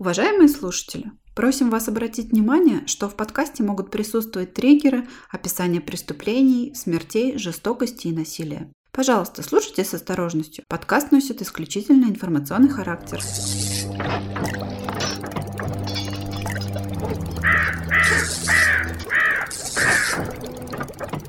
Уважаемые слушатели, просим вас обратить внимание, что в подкасте могут присутствовать триггеры, описание преступлений, смертей, жестокости и насилия. Пожалуйста, слушайте с осторожностью. Подкаст носит исключительно информационный характер.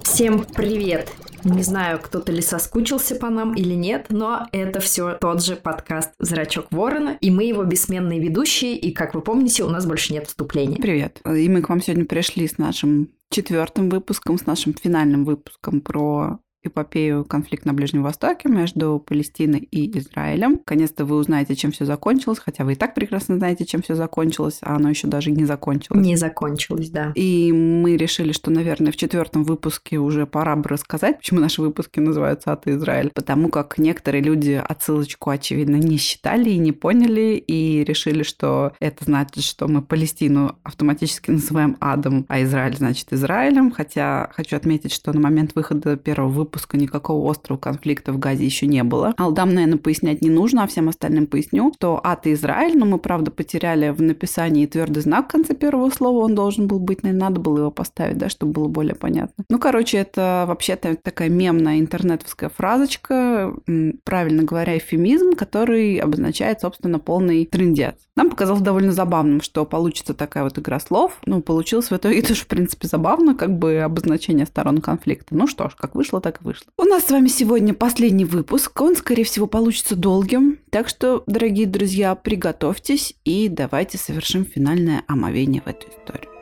Всем привет! Не знаю, кто-то ли соскучился по нам или нет, но это все тот же подкаст «Зрачок ворона», и мы его бессменные ведущие, и, как вы помните, у нас больше нет вступления. Привет. И мы к вам сегодня пришли с нашим четвертым выпуском, с нашим финальным выпуском про эпопею конфликт на Ближнем Востоке между Палестиной и Израилем. Наконец-то вы узнаете, чем все закончилось, хотя вы и так прекрасно знаете, чем все закончилось, а оно еще даже не закончилось. Не закончилось, да. И мы решили, что, наверное, в четвертом выпуске уже пора бы рассказать, почему наши выпуски называются «От Израиль», потому как некоторые люди отсылочку, очевидно, не считали и не поняли, и решили, что это значит, что мы Палестину автоматически называем адом, а Израиль значит Израилем, хотя хочу отметить, что на момент выхода первого выпуска выпуска никакого острого конфликта в Газе еще не было. Алдам, наверное, пояснять не нужно, а всем остальным поясню, что ад и Израиль, но мы, правда, потеряли в написании твердый знак в конце первого слова, он должен был быть, наверное, надо было его поставить, да, чтобы было более понятно. Ну, короче, это вообще-то такая мемная интернетовская фразочка, правильно говоря, эфемизм, который обозначает, собственно, полный трендец. Нам показалось довольно забавным, что получится такая вот игра слов. Ну, получилось в итоге тоже, в принципе, забавно, как бы обозначение сторон конфликта. Ну что ж, как вышло, так вышло. У нас с вами сегодня последний выпуск. Он, скорее всего, получится долгим. Так что, дорогие друзья, приготовьтесь и давайте совершим финальное омовение в эту историю.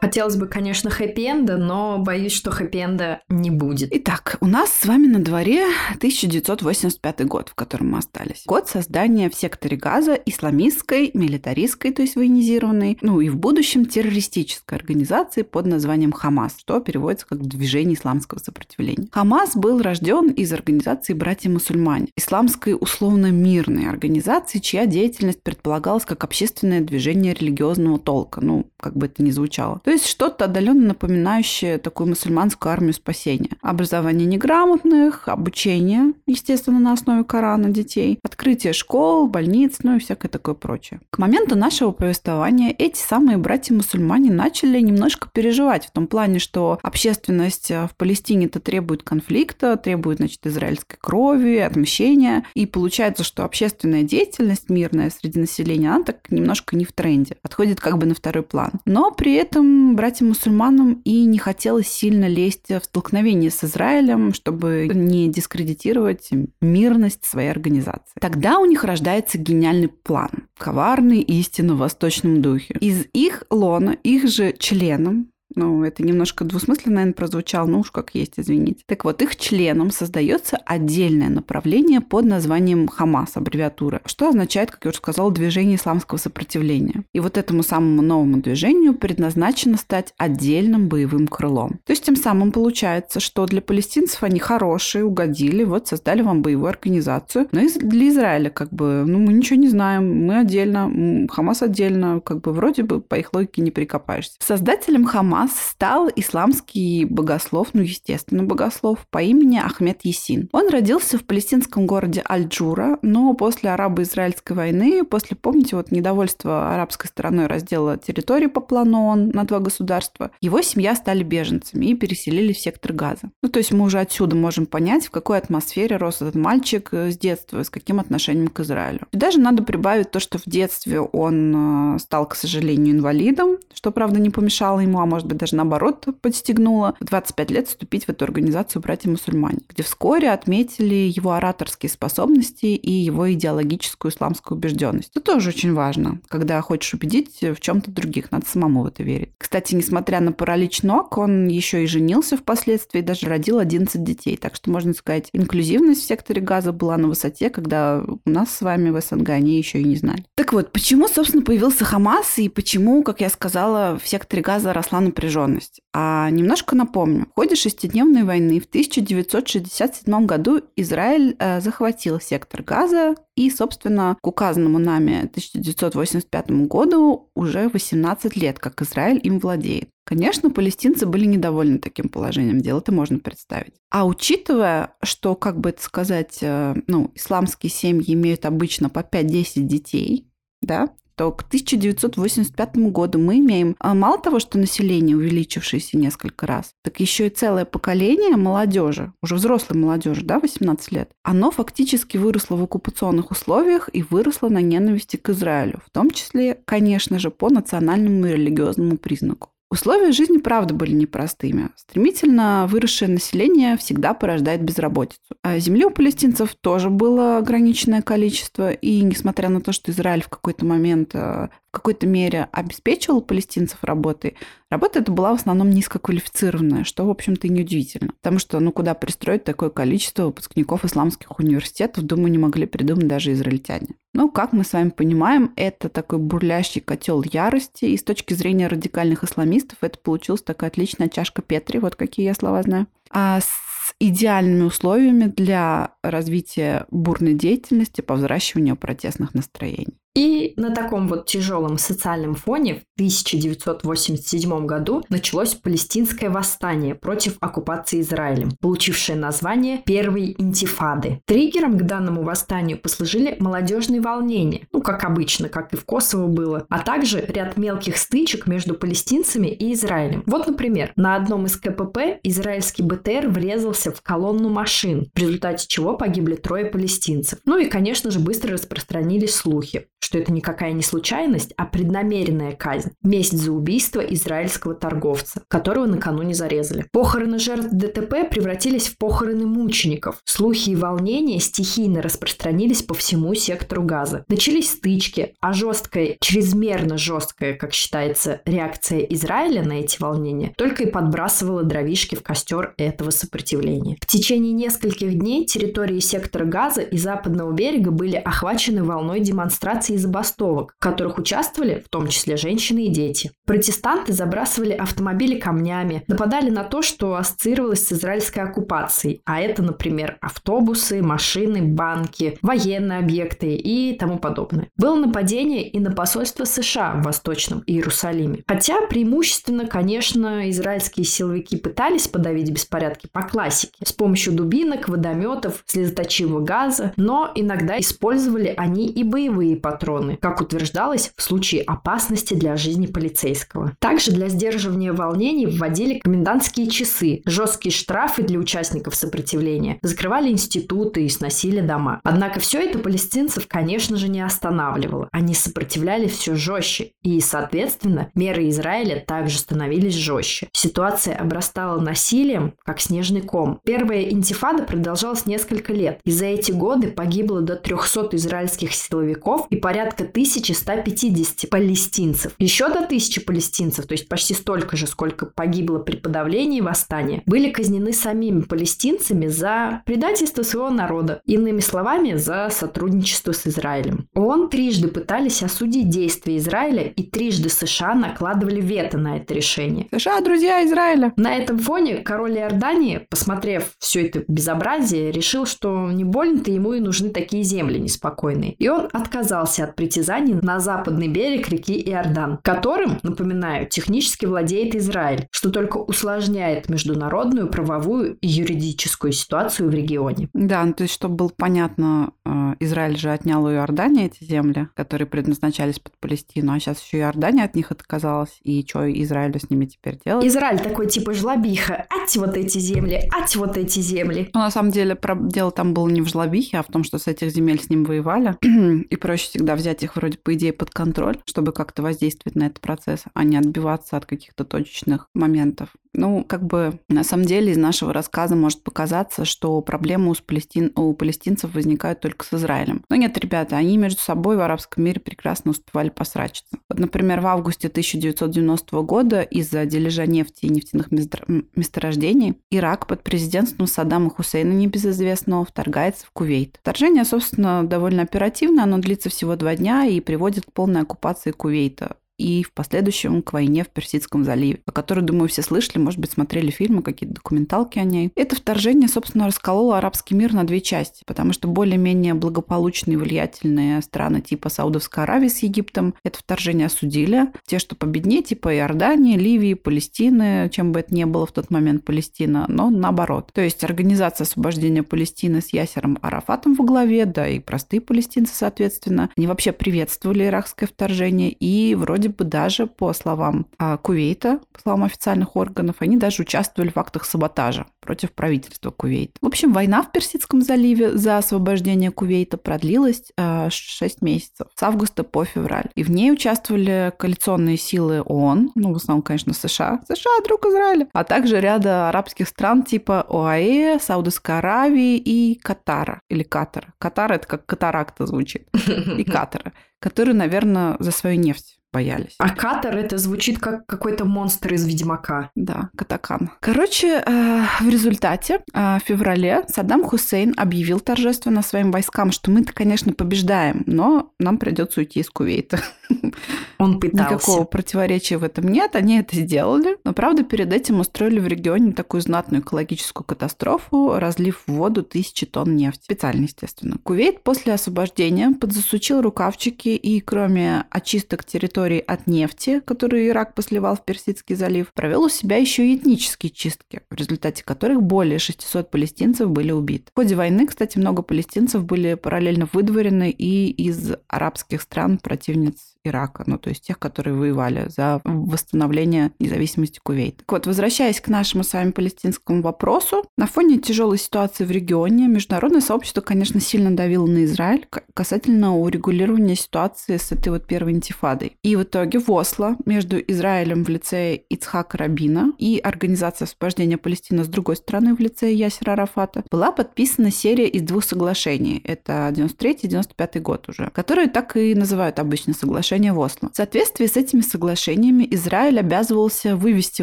Хотелось бы, конечно, хэппи-энда, но боюсь, что хэппи-энда не будет. Итак, у нас с вами на дворе 1985 год, в котором мы остались. Год создания в секторе Газа исламистской, милитаристской, то есть военизированной, ну и в будущем террористической организации под названием Хамас, что переводится как Движение исламского сопротивления. Хамас был рожден из организации «Братья-мусульмане», исламской условно-мирной организации, чья деятельность предполагалась как общественное движение религиозного толка, ну, как бы это ни звучало. То есть что-то отдаленно напоминающее такую мусульманскую армию спасения. Образование неграмотных, обучение, естественно, на основе Корана детей, открытие школ, больниц, ну и всякое такое прочее. К моменту нашего повествования эти самые братья-мусульмане начали немножко переживать в том плане, что общественность в Палестине-то требует конфликта, требует, значит, израильской крови, отмщения. И получается, что общественная деятельность мирная среди населения, она так немножко не в тренде, отходит как бы на второй план. Но при этом братьям-мусульманам и не хотелось сильно лезть в столкновение с Израилем, чтобы не дискредитировать мирность своей организации. Тогда у них рождается гениальный план. Коварный истину в восточном духе. Из их лона, их же членам, ну, это немножко двусмысленно, наверное, прозвучало, ну уж как есть, извините. Так вот, их членам создается отдельное направление под названием Хамас, аббревиатура, что означает, как я уже сказала, движение исламского сопротивления. И вот этому самому новому движению предназначено стать отдельным боевым крылом. То есть тем самым получается, что для палестинцев они хорошие, угодили, вот создали вам боевую организацию. Но и для Израиля как бы, ну мы ничего не знаем, мы отдельно, Хамас отдельно, как бы вроде бы по их логике не прикопаешься. Создателем Хамас нас стал исламский богослов, ну, естественно, богослов по имени Ахмед Есин. Он родился в палестинском городе Аль-Джура, но после арабо-израильской войны, после, помните, вот недовольства арабской стороной раздела территории по плану ООН на два государства, его семья стали беженцами и переселили в сектор Газа. Ну, то есть мы уже отсюда можем понять, в какой атмосфере рос этот мальчик э, с детства, с каким отношением к Израилю. И даже надо прибавить то, что в детстве он э, стал, к сожалению, инвалидом, что, правда, не помешало ему, а может быть, даже наоборот подстегнуло в 25 лет вступить в эту организацию «Братья-мусульмане», где вскоре отметили его ораторские способности и его идеологическую исламскую убежденность. Это тоже очень важно, когда хочешь убедить в чем-то других, надо самому в это верить. Кстати, несмотря на паралич ног, он еще и женился впоследствии, даже родил 11 детей. Так что, можно сказать, инклюзивность в секторе газа была на высоте, когда у нас с вами в СНГ они еще и не знали. Так вот, почему, собственно, появился Хамас и почему, как я сказала, в секторе газа росла, напряженность. А немножко напомню. В ходе шестидневной войны в 1967 году Израиль э, захватил сектор Газа и, собственно, к указанному нами 1985 году уже 18 лет, как Израиль им владеет. Конечно, палестинцы были недовольны таким положением дела, это можно представить. А учитывая, что, как бы это сказать, э, ну, исламские семьи имеют обычно по 5-10 детей, да, то к 1985 году мы имеем а, мало того, что население увеличившееся несколько раз, так еще и целое поколение молодежи, уже взрослой молодежи, да, 18 лет, оно фактически выросло в оккупационных условиях и выросло на ненависти к Израилю, в том числе, конечно же, по национальному и религиозному признаку. Условия жизни, правда, были непростыми. Стремительно выросшее население всегда порождает безработицу. А земли у палестинцев тоже было ограниченное количество, и несмотря на то, что Израиль в какой-то момент э, в какой-то мере обеспечивал палестинцев работой, работа эта была в основном низкоквалифицированная, что, в общем-то, и неудивительно. Потому что, ну, куда пристроить такое количество выпускников исламских университетов, думаю, не могли придумать даже израильтяне. Ну, как мы с вами понимаем, это такой бурлящий котел ярости, и с точки зрения радикальных исламистов это получилась такая отличная чашка Петри, вот какие я слова знаю. А с идеальными условиями для развития бурной деятельности по взращиванию протестных настроений. И на таком вот тяжелом социальном фоне в 1987 году началось палестинское восстание против оккупации Израилем, получившее название Первой интифады. Триггером к данному восстанию послужили молодежные волнения, ну, как обычно, как и в Косово было, а также ряд мелких стычек между палестинцами и Израилем. Вот, например, на одном из КПП израильский БТР врезался в колонну машин, в результате чего погибли трое палестинцев. Ну и, конечно же, быстро распространились слухи, что это никакая не случайность, а преднамеренная казнь. Месть за убийство израильского торговца, которого накануне зарезали. Похороны жертв ДТП превратились в похороны мучеников. Слухи и волнения стихийно распространились по всему сектору газа. Начались стычки, а жесткая, чрезмерно жесткая, как считается, реакция Израиля на эти волнения только и подбрасывала дровишки в костер этого сопротивления. В течение нескольких дней территории сектора газа и западного берега были охвачены волной демонстраций забастовок, в которых участвовали в том числе женщины и дети. Протестанты забрасывали автомобили камнями, нападали на то, что ассоциировалось с израильской оккупацией, а это, например, автобусы, машины, банки, военные объекты и тому подобное. Было нападение и на посольство США в Восточном Иерусалиме. Хотя преимущественно, конечно, израильские силовики пытались подавить беспорядки по классике с помощью дубинок, водометов, слезоточивого газа, но иногда использовали они и боевые патроны патроны, как утверждалось, в случае опасности для жизни полицейского. Также для сдерживания волнений вводили комендантские часы, жесткие штрафы для участников сопротивления, закрывали институты и сносили дома. Однако все это палестинцев, конечно же, не останавливало. Они сопротивлялись все жестче, и, соответственно, меры Израиля также становились жестче. Ситуация обрастала насилием, как снежный ком. Первая интифада продолжалась несколько лет, и за эти годы погибло до 300 израильских силовиков и порядка порядка 1150 палестинцев. Еще до 1000 палестинцев, то есть почти столько же, сколько погибло при подавлении восстания, были казнены самими палестинцами за предательство своего народа. Иными словами, за сотрудничество с Израилем. ООН трижды пытались осудить действия Израиля, и трижды США накладывали вето на это решение. США, друзья Израиля! На этом фоне король Иордании, посмотрев все это безобразие, решил, что не больно-то ему и нужны такие земли неспокойные. И он отказался от притязаний на западный берег реки Иордан, которым, напоминаю, технически владеет Израиль, что только усложняет международную правовую и юридическую ситуацию в регионе. Да, ну, то есть, чтобы было понятно, э, Израиль же отнял у Иордании эти земли, которые предназначались под Палестину, а сейчас еще Иордания от них отказалась, и что Израилю с ними теперь делать? Израиль такой типа жлобиха, ать вот эти земли, ать вот эти земли. Ну, на самом деле, дело там было не в жлобихе, а в том, что с этих земель с ним воевали, и проще всегда взять их вроде по идее под контроль, чтобы как-то воздействовать на этот процесс, а не отбиваться от каких-то точечных моментов. Ну, как бы на самом деле из нашего рассказа может показаться, что проблемы у, палестин... у палестинцев возникают только с Израилем. Но нет, ребята, они между собой в арабском мире прекрасно успевали посрачиться. Вот, например, в августе 1990 года из-за дележа нефти и нефтяных месторождений Ирак под президентством Саддама Хусейна небезызвестного вторгается в Кувейт. Вторжение, собственно, довольно оперативно, оно длится всего два дня и приводит к полной оккупации Кувейта и в последующем к войне в Персидском заливе, о которой, думаю, все слышали, может быть, смотрели фильмы, какие-то документалки о ней. Это вторжение, собственно, раскололо арабский мир на две части, потому что более-менее благополучные и влиятельные страны типа Саудовской Аравии с Египтом это вторжение осудили. Те, что победнее, типа Иордании, Ливии, Палестины, чем бы это ни было в тот момент Палестина, но наоборот. То есть организация освобождения Палестины с Ясером Арафатом во главе, да и простые палестинцы, соответственно, они вообще приветствовали иракское вторжение и вроде бы даже, по словам а, Кувейта, по словам официальных органов, они даже участвовали в актах саботажа против правительства Кувейта. В общем, война в Персидском заливе за освобождение Кувейта продлилась э, а, 6 месяцев, с августа по февраль. И в ней участвовали коалиционные силы ООН, ну, в основном, конечно, США, США, друг Израиля, а также ряда арабских стран типа ОАЭ, Саудовской Аравии и Катара, или Катара. Катар — это как катаракта звучит, и Катара, которые, наверное, за свою нефть боялись. А Катар это звучит как какой-то монстр из Ведьмака. Да, Катакан. Короче, э, в результате э, в феврале Саддам Хусейн объявил торжественно своим войскам, что мы-то, конечно, побеждаем, но нам придется уйти из Кувейта. Он пытался. Никакого противоречия в этом нет, они это сделали. Но, правда, перед этим устроили в регионе такую знатную экологическую катастрофу, разлив в воду тысячи тонн нефти. Специально, естественно. Кувейт после освобождения подзасучил рукавчики и, кроме очисток территорий от нефти, которую Ирак посливал в Персидский залив, провел у себя еще и этнические чистки, в результате которых более 600 палестинцев были убиты. В ходе войны, кстати, много палестинцев были параллельно выдворены и из арабских стран противниц Ирака, ну то есть тех, которые воевали за восстановление независимости Кувейта. Так вот, возвращаясь к нашему с вами палестинскому вопросу, на фоне тяжелой ситуации в регионе международное сообщество, конечно, сильно давило на Израиль касательно урегулирования ситуации с этой вот первой интифадой. И в итоге в Осло между Израилем в лице Ицхака Рабина и Организацией освобождения Палестины с другой стороны в лице Ясера Арафата была подписана серия из двух соглашений. Это 93-95 год уже, которые так и называют обычно соглашения соглашения в Осло. В соответствии с этими соглашениями Израиль обязывался вывести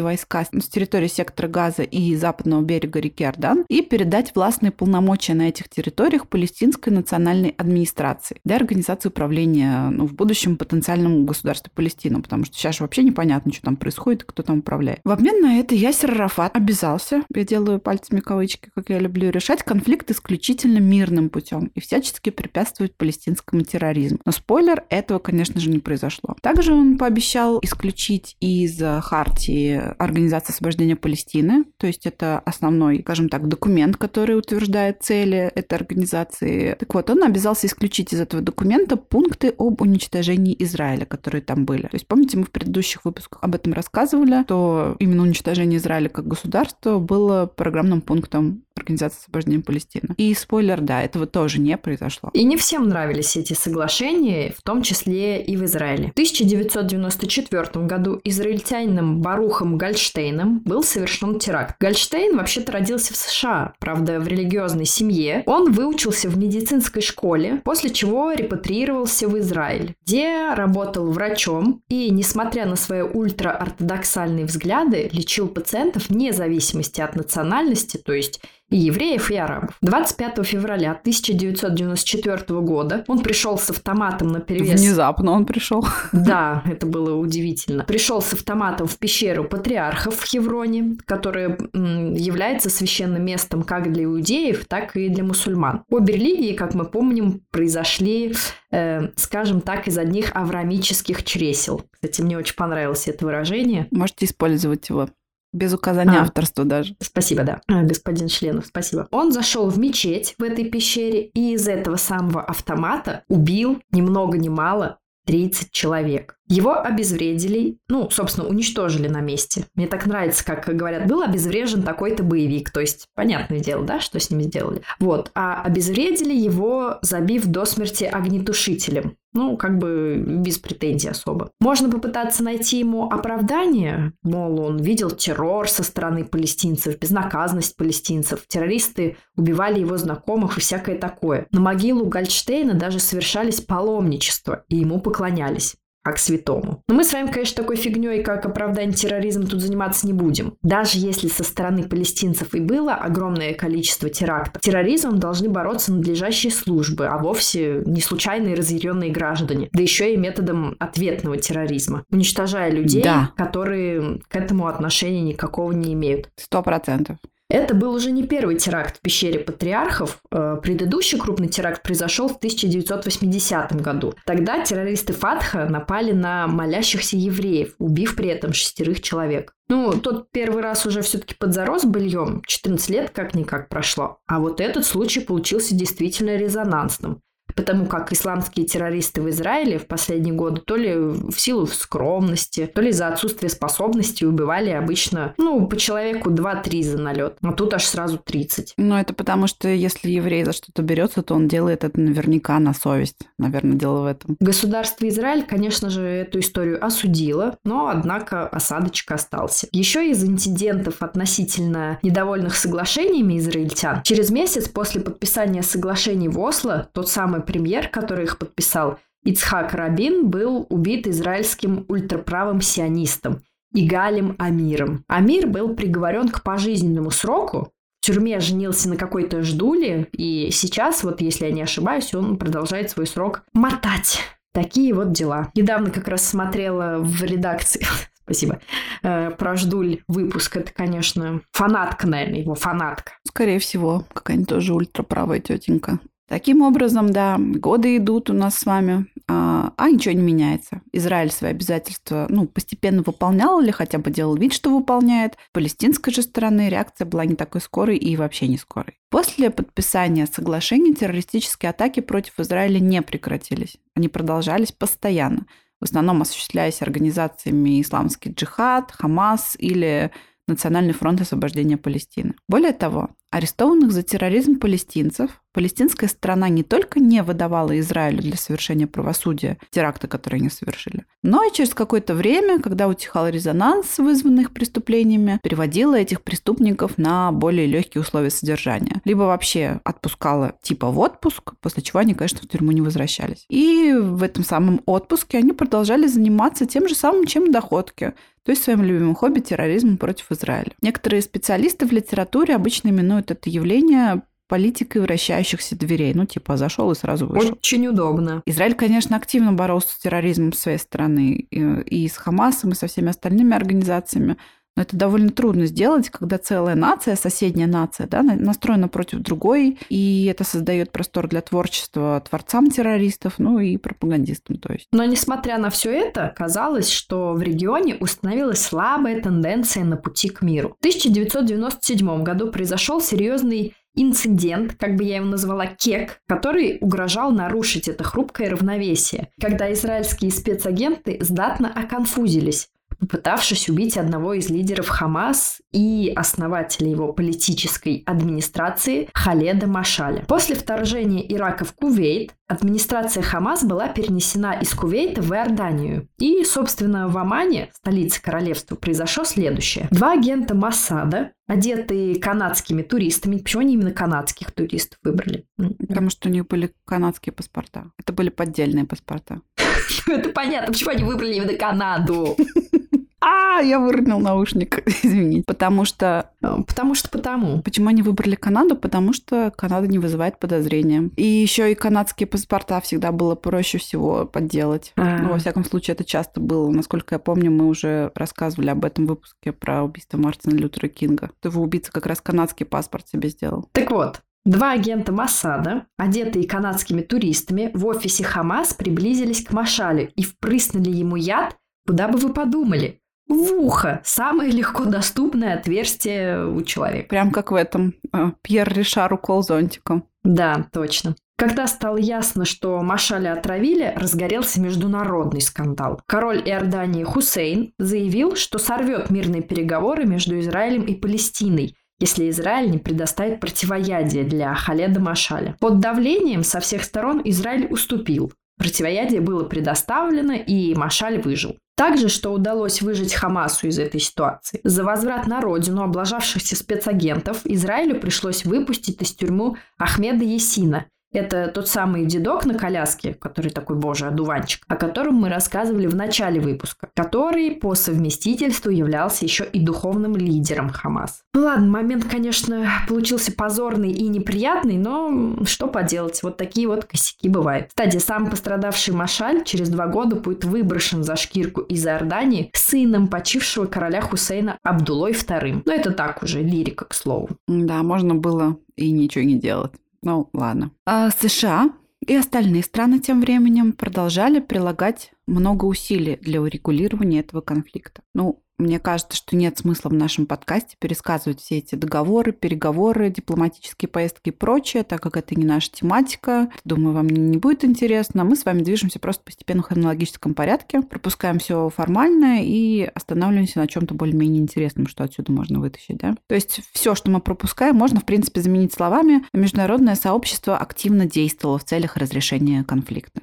войска с территории сектора Газа и западного берега реки Ордан и передать властные полномочия на этих территориях палестинской национальной администрации для организации управления ну, в будущем потенциальном государстве Палестину, потому что сейчас вообще непонятно, что там происходит кто там управляет. В обмен на это Ясер Арафат обязался, я делаю пальцами кавычки, как я люблю, решать конфликт исключительно мирным путем и всячески препятствовать палестинскому терроризму. Но спойлер, этого, конечно же, не произошло. Также он пообещал исключить из хартии Организации освобождения Палестины, то есть это основной, скажем так, документ, который утверждает цели этой организации. Так вот, он обязался исключить из этого документа пункты об уничтожении Израиля, которые там были. То есть помните, мы в предыдущих выпусках об этом рассказывали, то именно уничтожение Израиля как государства было программным пунктом Организации освобождения Палестины. И спойлер, да, этого тоже не произошло. И не всем нравились эти соглашения, в том числе и в Израиле. В 1994 году израильтянином Барухом Гольштейном был совершен теракт. Гольштейн вообще-то родился в США, правда, в религиозной семье. Он выучился в медицинской школе, после чего репатриировался в Израиль, где работал врачом и, несмотря на свои ультраортодоксальные взгляды, лечил пациентов вне зависимости от национальности, то есть евреев, и арабов. 25 февраля 1994 года он пришел с автоматом на перевес. Внезапно он пришел. Да, это было удивительно. Пришел с автоматом в пещеру патриархов в Хевроне, которая является священным местом как для иудеев, так и для мусульман. Обе религии, как мы помним, произошли, э, скажем так, из одних аврамических чресел. Кстати, мне очень понравилось это выражение. Можете использовать его. Без указания а, авторства даже. Спасибо, да. А, господин Членов, спасибо. Он зашел в мечеть в этой пещере и из этого самого автомата убил ни много ни мало 30 человек. Его обезвредили, ну, собственно, уничтожили на месте. Мне так нравится, как говорят, был обезврежен такой-то боевик. То есть, понятное дело, да, что с ним сделали. Вот. А обезвредили его, забив до смерти огнетушителем. Ну, как бы без претензий особо. Можно попытаться найти ему оправдание, мол, он видел террор со стороны палестинцев, безнаказанность палестинцев, террористы убивали его знакомых и всякое такое. На могилу Гольдштейна даже совершались паломничества, и ему поклонялись. А к святому. Но мы с вами, конечно, такой фигней, как оправдание терроризма, тут заниматься не будем. Даже если со стороны палестинцев и было огромное количество терактов, терроризмом должны бороться надлежащие службы, а вовсе не случайные разъяренные граждане. Да еще и методом ответного терроризма, уничтожая людей, да. которые к этому отношения никакого не имеют. Сто процентов. Это был уже не первый теракт в пещере патриархов. Э, предыдущий крупный теракт произошел в 1980 году. Тогда террористы Фатха напали на молящихся евреев, убив при этом шестерых человек. Ну, тот первый раз уже все-таки подзарос быльем, 14 лет как-никак прошло. А вот этот случай получился действительно резонансным потому как исламские террористы в Израиле в последние годы то ли в силу скромности, то ли за отсутствие способности убивали обычно, ну, по человеку 2-3 за налет, а тут аж сразу 30. Ну, это потому что если еврей за что-то берется, то он делает это наверняка на совесть. Наверное, дело в этом. Государство Израиль, конечно же, эту историю осудило, но, однако, осадочек остался. Еще из инцидентов относительно недовольных соглашениями израильтян, через месяц после подписания соглашений в Осло, тот самый премьер, который их подписал, Ицхак Рабин, был убит израильским ультраправым сионистом Игалем Амиром. Амир был приговорен к пожизненному сроку, в тюрьме женился на какой-то ждуле, и сейчас, вот если я не ошибаюсь, он продолжает свой срок мотать. Такие вот дела. Недавно как раз смотрела в редакции Спасибо. Э, про Ждуль выпуск. Это, конечно, фанатка, наверное, его фанатка. Скорее всего, какая-нибудь тоже ультраправая тетенька. Таким образом, да, годы идут у нас с вами, а, а ничего не меняется. Израиль свои обязательства ну, постепенно выполнял или хотя бы делал вид, что выполняет. С палестинской же стороны реакция была не такой скорой и вообще не скорой. После подписания соглашений террористические атаки против Израиля не прекратились. Они продолжались постоянно. В основном осуществляясь организациями Исламский джихад, Хамас или Национальный фронт освобождения Палестины. Более того, арестованных за терроризм палестинцев палестинская сторона не только не выдавала Израилю для совершения правосудия теракта, который они совершили, но и через какое-то время, когда утихал резонанс, вызванный их преступлениями, переводила этих преступников на более легкие условия содержания. Либо вообще отпускала типа в отпуск, после чего они, конечно, в тюрьму не возвращались. И в этом самом отпуске они продолжали заниматься тем же самым, чем доходки то есть своим любимым хобби терроризмом против Израиля. Некоторые специалисты в литературе обычно именуют это явление политикой вращающихся дверей. Ну, типа, зашел и сразу вышел. Очень удобно. Израиль, конечно, активно боролся с терроризмом с своей стороны и с Хамасом, и со всеми остальными организациями. Но это довольно трудно сделать, когда целая нация, соседняя нация, да, настроена против другой, и это создает простор для творчества творцам террористов, ну и пропагандистам, то есть. Но несмотря на все это, казалось, что в регионе установилась слабая тенденция на пути к миру. В 1997 году произошел серьезный инцидент, как бы я его назвала, кек, который угрожал нарушить это хрупкое равновесие, когда израильские спецагенты сдатно оконфузились попытавшись убить одного из лидеров Хамас и основателя его политической администрации Халеда Машаля. После вторжения Ирака в Кувейт администрация Хамас была перенесена из Кувейта в Иорданию. И, собственно, в Омане, столице королевства, произошло следующее. Два агента Массада, одетые канадскими туристами. Почему они именно канадских туристов выбрали? Потому что у них были канадские паспорта. Это были поддельные паспорта. Это понятно, почему они выбрали именно Канаду. А, я выронил наушник, извините. Потому что... А, потому что потому. Почему они выбрали Канаду? Потому что Канада не вызывает подозрения. И еще и канадские паспорта всегда было проще всего подделать. А. Ну, во всяком случае, это часто было. Насколько я помню, мы уже рассказывали об этом выпуске про убийство Мартина Лютера Кинга. Его убийца как раз канадский паспорт себе сделал. Так вот, Два агента Массада, одетые канадскими туристами, в офисе Хамас приблизились к Машалю и впрыснули ему яд, куда бы вы подумали, в ухо. Самое легко доступное отверстие у человека. Прям как в этом э, Пьер Ришар укол зонтиком. Да, точно. Когда стало ясно, что Машаля отравили, разгорелся международный скандал. Король Иордании Хусейн заявил, что сорвет мирные переговоры между Израилем и Палестиной, если Израиль не предоставит противоядие для Халеда Машаля. Под давлением со всех сторон Израиль уступил. Противоядие было предоставлено, и Машаль выжил. Также, что удалось выжить Хамасу из этой ситуации. За возврат на родину облажавшихся спецагентов Израилю пришлось выпустить из тюрьмы Ахмеда Есина, Это тот самый дедок на коляске, который такой, боже, одуванчик, о котором мы рассказывали в начале выпуска, который по совместительству являлся еще и духовным лидером Хамас. Ну ладно, момент, конечно, получился позорный и неприятный, но что поделать, вот такие вот косяки бывают. Кстати, сам пострадавший Машаль через два года будет выброшен за шкирку из Иордании сыном почившего короля Хусейна Абдулой II. Но это так уже, лирика, к слову. Да, можно было и ничего не делать. Ну, ладно. А США и остальные страны тем временем продолжали прилагать много усилий для урегулирования этого конфликта. Ну, мне кажется, что нет смысла в нашем подкасте пересказывать все эти договоры, переговоры, дипломатические поездки и прочее, так как это не наша тематика. Думаю, вам не будет интересно. Мы с вами движемся просто постепенно в хронологическом порядке, пропускаем все формальное и останавливаемся на чем-то более-менее интересном, что отсюда можно вытащить. Да? То есть все, что мы пропускаем, можно, в принципе, заменить словами «международное сообщество активно действовало в целях разрешения конфликта».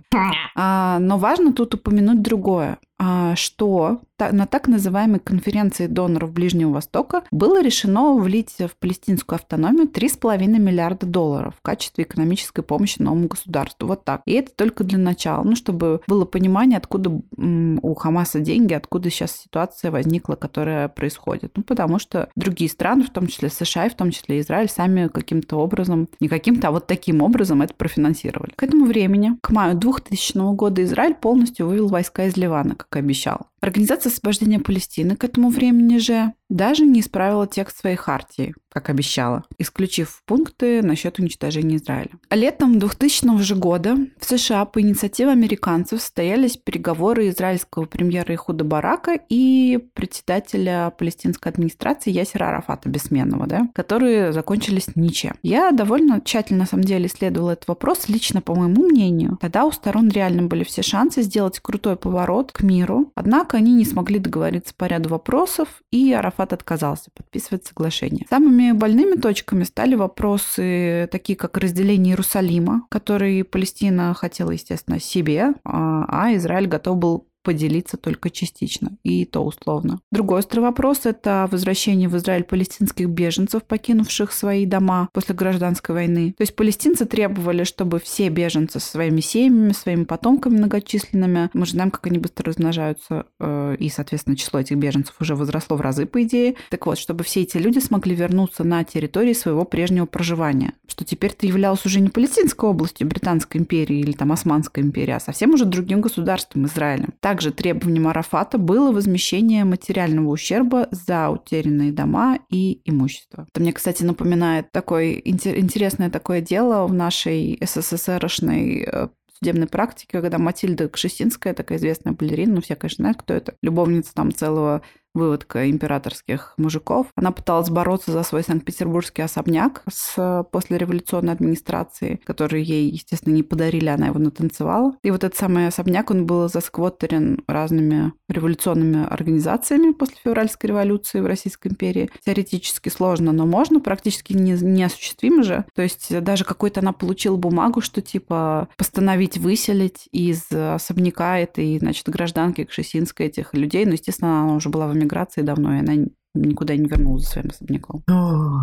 А, но важно тут упомянуть другое. А, что на так называемой конференции доноров Ближнего Востока было решено влить в палестинскую автономию 3,5 миллиарда долларов в качестве экономической помощи новому государству. Вот так. И это только для начала, ну, чтобы было понимание, откуда у Хамаса деньги, откуда сейчас ситуация возникла, которая происходит. Ну, потому что другие страны, в том числе США и в том числе Израиль, сами каким-то образом, не каким-то, а вот таким образом это профинансировали. К этому времени, к маю 2000 года, Израиль полностью вывел войска из Ливана, как и обещал. Организация освобождения Палестины к этому времени же даже не исправила текст своей хартии, как обещала, исключив пункты насчет уничтожения Израиля. Летом 2000 же года в США по инициативе американцев состоялись переговоры израильского премьера Ихуда Барака и председателя палестинской администрации Ясера Арафата бессменного, да, которые закончились ничем. Я довольно тщательно, на самом деле, исследовала этот вопрос, лично по моему мнению. Тогда у сторон реально были все шансы сделать крутой поворот к миру, однако они не смогли договориться по ряду вопросов, и Арафат отказался подписывать соглашение. Самыми больными точками стали вопросы такие, как разделение Иерусалима, который Палестина хотела, естественно, себе, а, а Израиль готов был поделиться только частично, и то условно. Другой острый вопрос – это возвращение в Израиль палестинских беженцев, покинувших свои дома после гражданской войны. То есть палестинцы требовали, чтобы все беженцы со своими семьями, своими потомками многочисленными, мы же знаем, как они быстро размножаются, э, и, соответственно, число этих беженцев уже возросло в разы, по идее. Так вот, чтобы все эти люди смогли вернуться на территории своего прежнего проживания, что теперь-то являлось уже не палестинской областью Британской империи или там Османской империи, а совсем уже другим государством, Израилем. Также требованием Арафата было возмещение материального ущерба за утерянные дома и имущество. Это мне, кстати, напоминает такое интересное такое дело в нашей СССРшной э, судебной практике, когда Матильда Кшесинская, такая известная балерина, ну все, конечно, знают, кто это, любовница там целого выводка императорских мужиков. Она пыталась бороться за свой Санкт-Петербургский особняк с послереволюционной администрацией, который ей, естественно, не подарили, она его натанцевала. И вот этот самый особняк, он был засквоттерен разными революционными организациями после февральской революции в Российской империи. Теоретически сложно, но можно, практически не, неосуществимо же. То есть даже какой-то она получила бумагу, что типа постановить выселить из особняка этой, значит, гражданки Кшесинской этих людей. Но, естественно, она уже была в эмиграции давно, и она никуда не вернулся своим особняком.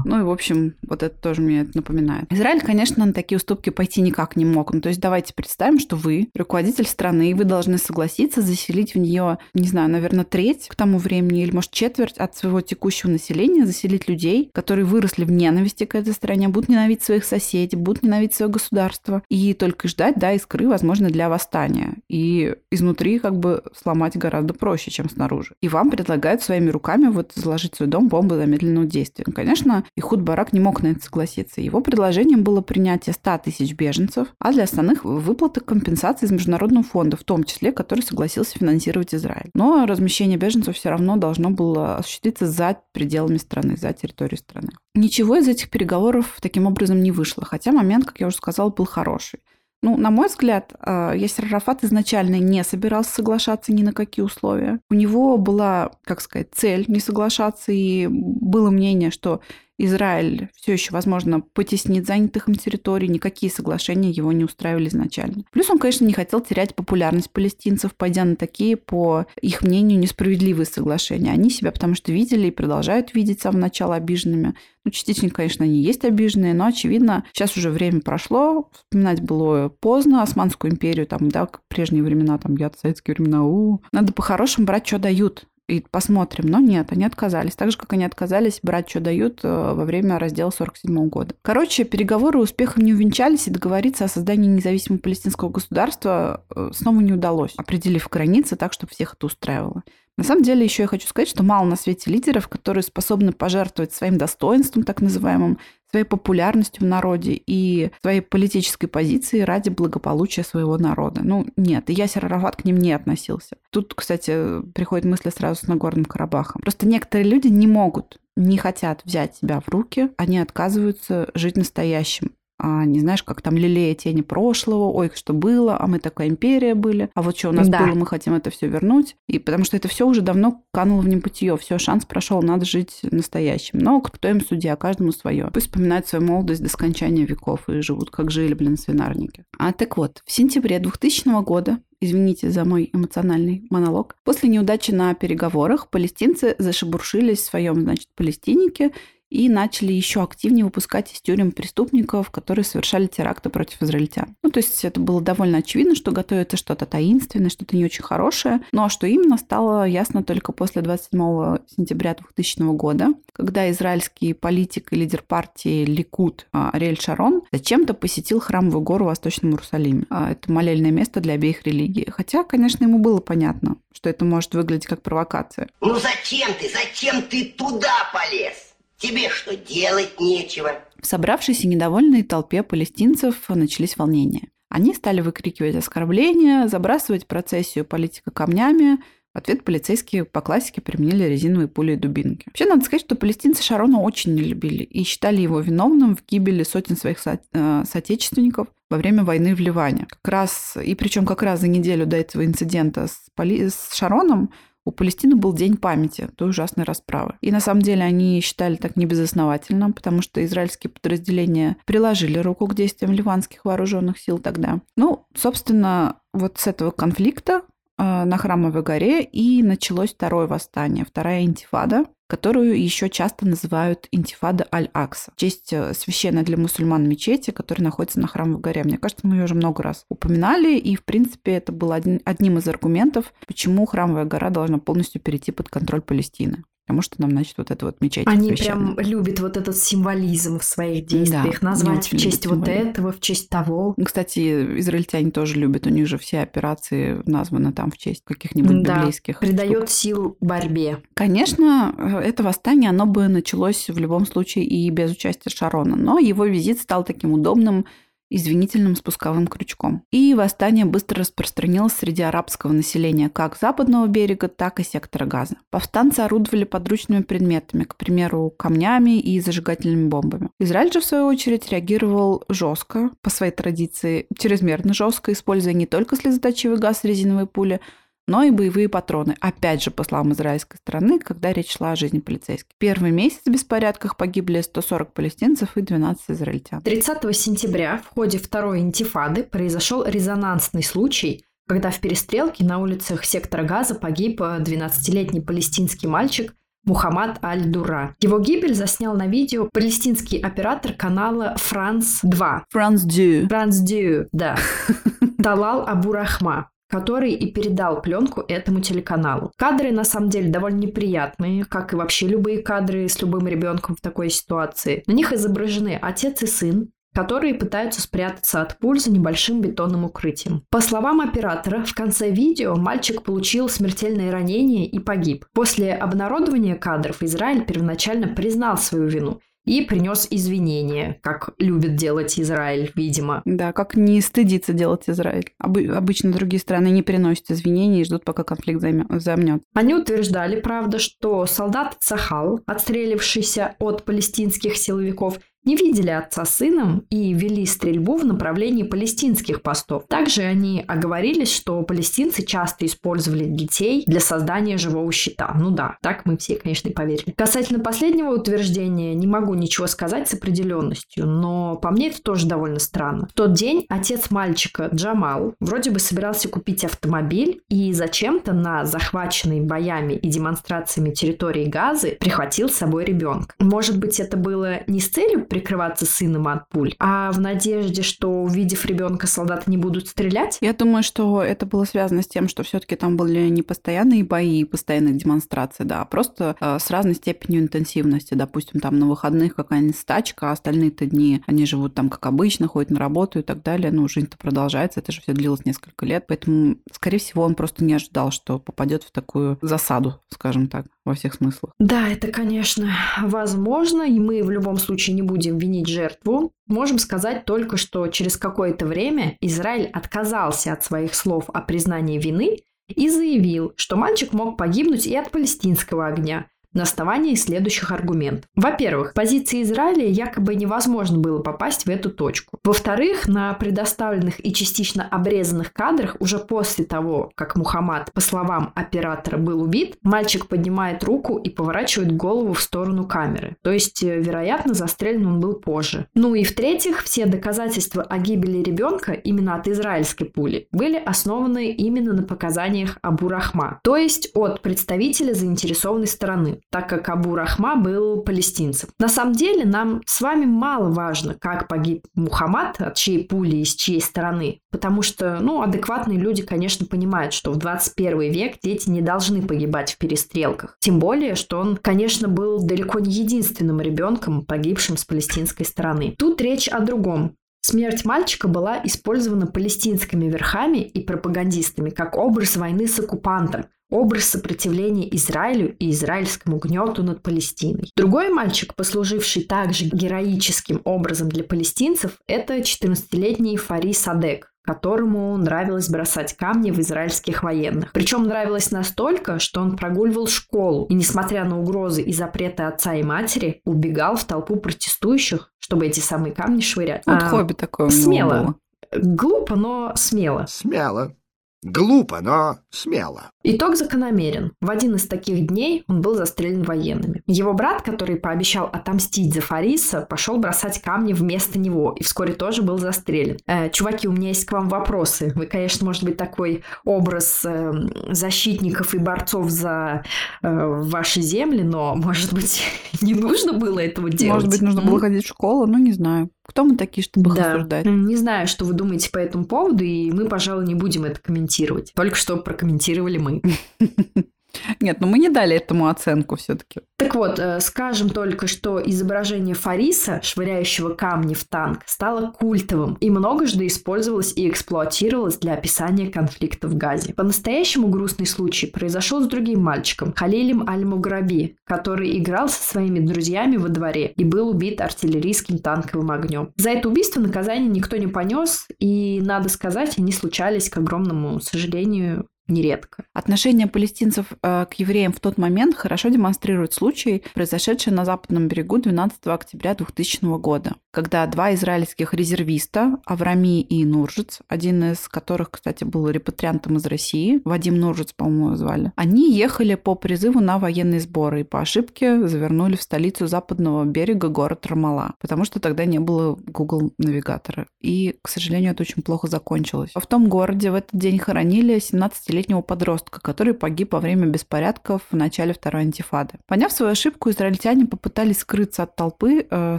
ну и, в общем, вот это тоже мне это напоминает. Израиль, конечно, на такие уступки пойти никак не мог. Ну, то есть давайте представим, что вы руководитель страны, и вы должны согласиться заселить в нее, не знаю, наверное, треть к тому времени, или, может, четверть от своего текущего населения, заселить людей, которые выросли в ненависти к этой стране, будут ненавидеть своих соседей, будут ненавидеть свое государство, и только ждать, да, искры, возможно, для восстания. И изнутри как бы сломать гораздо проще, чем снаружи. И вам предлагают своими руками вот заложить свой дом бомбы замедленного действия. Ну, конечно, Ихуд Барак не мог на это согласиться. Его предложением было принятие 100 тысяч беженцев, а для остальных выплаты компенсации из Международного фонда, в том числе, который согласился финансировать Израиль. Но размещение беженцев все равно должно было осуществиться за пределами страны, за территорией страны. Ничего из этих переговоров таким образом не вышло, хотя момент, как я уже сказала, был хороший. Ну, на мой взгляд, а, Ясер Арафат изначально не собирался соглашаться ни на какие условия. У него была, как сказать, цель не соглашаться, и было мнение, что Израиль все еще, возможно, потеснит занятых им территорий, никакие соглашения его не устраивали изначально. Плюс он, конечно, не хотел терять популярность палестинцев, пойдя на такие, по их мнению, несправедливые соглашения. Они себя потому что видели и продолжают видеть с самого начала обиженными. Ну, частично, конечно, они есть обиженные, но, очевидно, сейчас уже время прошло, вспоминать было поздно, Османскую империю, там, да, прежние времена, там, я советские времена, у, надо по-хорошему брать, что дают и посмотрим. Но нет, они отказались. Так же, как они отказались брать, что дают э, во время раздела 47 года. Короче, переговоры успехом не увенчались, и договориться о создании независимого палестинского государства э, снова не удалось, определив границы так, чтобы всех это устраивало. На самом деле, еще я хочу сказать, что мало на свете лидеров, которые способны пожертвовать своим достоинством, так называемым, своей популярностью в народе и своей политической позицией ради благополучия своего народа. Ну, нет, и Ясер Арафат к ним не относился. Тут, кстати, приходит мысль сразу с Нагорным Карабахом. Просто некоторые люди не могут не хотят взять себя в руки, они отказываются жить настоящим а не знаешь, как там лелея тени прошлого, ой, что было, а мы такая империя были, а вот что у нас да. было, мы хотим это все вернуть. И потому что это все уже давно кануло в небытие, все, шанс прошел, надо жить настоящим. Но кто им судья, каждому свое. Пусть вспоминают свою молодость до скончания веков и живут, как жили, блин, свинарники. А так вот, в сентябре 2000 года извините за мой эмоциональный монолог. После неудачи на переговорах палестинцы зашебуршились в своем, значит, палестинике и начали еще активнее выпускать из тюрем преступников, которые совершали теракты против израильтян. Ну, то есть это было довольно очевидно, что готовится что-то таинственное, что-то не очень хорошее. Ну, а что именно стало ясно только после 27 сентября 2000 года, когда израильский политик и лидер партии Ликут а, Ариэль Шарон зачем-то посетил храмовую гору в Восточном Иерусалиме. А, это молельное место для обеих религий. Хотя, конечно, ему было понятно, что это может выглядеть как провокация. Ну зачем ты, зачем ты туда полез? Тебе что, делать нечего? В собравшейся недовольной толпе палестинцев начались волнения. Они стали выкрикивать оскорбления, забрасывать процессию политика камнями. В ответ полицейские по классике применили резиновые пули и дубинки. Вообще, надо сказать, что палестинцы Шарона очень не любили и считали его виновным в гибели сотен своих со- э, соотечественников во время войны в Ливане. Как раз, и причем как раз за неделю до этого инцидента с, поли- с Шароном у Палестины был день памяти той ужасной расправы. И на самом деле они считали так небезосновательно, потому что израильские подразделения приложили руку к действиям ливанских вооруженных сил тогда. Ну, собственно, вот с этого конфликта э, на Храмовой горе и началось второе восстание, вторая интифада, которую еще часто называют интифада Аль-Акса, в честь э, священной для мусульман мечети, которая находится на Храмовой горе. Мне кажется, мы ее уже много раз упоминали, и, в принципе, это был один, одним из аргументов, почему Храмовая гора должна полностью перейти под контроль Палестины потому что нам, значит, вот это вот мечеть Они прям любят вот этот символизм в своих действиях, да, назвать в честь вот этого, в честь того. Ну, кстати, израильтяне тоже любят, у них же все операции названы там в честь каких-нибудь да, библейских придает сил борьбе. Конечно, э, это восстание, оно бы началось в любом случае и без участия Шарона, но его визит стал таким удобным извинительным спусковым крючком. И восстание быстро распространилось среди арабского населения как западного берега, так и сектора Газа. Повстанцы орудовали подручными предметами, к примеру, камнями и зажигательными бомбами. Израиль же, в свою очередь, реагировал жестко, по своей традиции, чрезмерно жестко, используя не только слезоточивый газ резиновые пули, но и боевые патроны. Опять же, по словам израильской стороны, когда речь шла о жизни полицейских. Первый месяц в беспорядках погибли 140 палестинцев и 12 израильтян. 30 сентября в ходе второй интифады произошел резонансный случай, когда в перестрелке на улицах сектора Газа погиб 12-летний палестинский мальчик Мухаммад Аль-Дура. Его гибель заснял на видео палестинский оператор канала France 2. France 2. France 2, да. Талал Абу Рахма который и передал пленку этому телеканалу. Кадры на самом деле довольно неприятные, как и вообще любые кадры с любым ребенком в такой ситуации. На них изображены отец и сын, которые пытаются спрятаться от пуль за небольшим бетонным укрытием. По словам оператора, в конце видео мальчик получил смертельное ранение и погиб. После обнародования кадров Израиль первоначально признал свою вину и принес извинения, как любит делать Израиль, видимо. Да, как не стыдится делать Израиль. обычно другие страны не приносят извинений и ждут, пока конфликт замнет. Они утверждали, правда, что солдат Цахал, отстрелившийся от палестинских силовиков, не видели отца сыном и вели стрельбу в направлении палестинских постов. Также они оговорились, что палестинцы часто использовали детей для создания живого щита. Ну да, так мы все, конечно, и поверили. Касательно последнего утверждения не могу ничего сказать с определенностью, но по мне это тоже довольно странно. В тот день отец мальчика Джамал вроде бы собирался купить автомобиль и зачем-то на захваченной боями и демонстрациями территории Газы прихватил с собой ребенка. Может быть, это было не с целью прикрываться сыном от пуль, а в надежде, что, увидев ребенка, солдаты не будут стрелять? Я думаю, что это было связано с тем, что все-таки там были не постоянные бои и постоянные демонстрации, да, а просто э, с разной степенью интенсивности. Допустим, там на выходных какая-нибудь стачка, а остальные-то дни они живут там как обычно, ходят на работу и так далее. Ну, жизнь-то продолжается, это же все длилось несколько лет, поэтому, скорее всего, он просто не ожидал, что попадет в такую засаду, скажем так, во всех смыслах. Да, это, конечно, возможно, и мы в любом случае не будем винить жертву. Можем сказать только, что через какое-то время Израиль отказался от своих слов о признании вины и заявил, что мальчик мог погибнуть и от палестинского огня, на основании следующих аргументов. Во-первых, позиции Израиля якобы невозможно было попасть в эту точку. Во-вторых, на предоставленных и частично обрезанных кадрах уже после того, как Мухаммад, по словам оператора, был убит, мальчик поднимает руку и поворачивает голову в сторону камеры. То есть, э, вероятно, застрелен он был позже. Ну и в-третьих, все доказательства о гибели ребенка именно от израильской пули были основаны именно на показаниях Абу Рахма, то есть от представителя заинтересованной стороны так как Абу Рахма был палестинцем. На самом деле нам с вами мало важно, как погиб Мухаммад, от чьей пули и с чьей стороны, потому что, ну, адекватные люди, конечно, понимают, что в 21 век дети не должны погибать в перестрелках. Тем более, что он, конечно, был далеко не единственным ребенком, погибшим с палестинской стороны. Тут речь о другом. Смерть мальчика была использована палестинскими верхами и пропагандистами как образ войны с оккупантом, образ сопротивления Израилю и израильскому гнету над Палестиной. Другой мальчик, послуживший также героическим образом для палестинцев, это 14-летний Фари Садек которому нравилось бросать камни в израильских военных. Причем нравилось настолько, что он прогуливал школу и, несмотря на угрозы и запреты отца и матери, убегал в толпу протестующих, чтобы эти самые камни швырять. Вот а, хобби такое. Смело. Глупо, но смело. Смело. Глупо, но смело. Итог закономерен. В один из таких дней он был застрелен военными. Его брат, который пообещал отомстить за Фариса, пошел бросать камни вместо него и вскоре тоже был застрелен. Э, чуваки, у меня есть к вам вопросы. Вы, конечно, может быть, такой образ э, защитников и борцов за э, ваши земли, но, может быть, не нужно было этого делать? Может быть, нужно было ходить в школу, ну, не знаю. Кто мы такие, чтобы да. осуждать? Не знаю, что вы думаете по этому поводу, и мы, пожалуй, не будем это комментировать. Только что прокомментировали мы. Нет, ну мы не дали этому оценку все-таки. Так вот, э, скажем только, что изображение Фариса, швыряющего камни в танк, стало культовым и многожды использовалось и эксплуатировалось для описания конфликта в Газе. По-настоящему грустный случай произошел с другим мальчиком, Халилем Аль-Муграби, который играл со своими друзьями во дворе и был убит артиллерийским танковым огнем. За это убийство наказание никто не понес, и, надо сказать, они случались, к огромному сожалению, нередко. Отношение палестинцев э, к евреям в тот момент хорошо демонстрирует случай, произошедший на западном берегу 12 октября 2000 года, когда два израильских резервиста, Аврами и Нуржиц, один из которых, кстати, был репатриантом из России, Вадим Нуржиц, по-моему, звали, они ехали по призыву на военные сборы и по ошибке завернули в столицу западного берега город Рамала, потому что тогда не было Google навигатора. И, к сожалению, это очень плохо закончилось. В том городе в этот день хоронили 17-летнего 15-летнего подростка, который погиб во время беспорядков в начале второй антифады. Поняв свою ошибку, израильтяне попытались скрыться от толпы, э,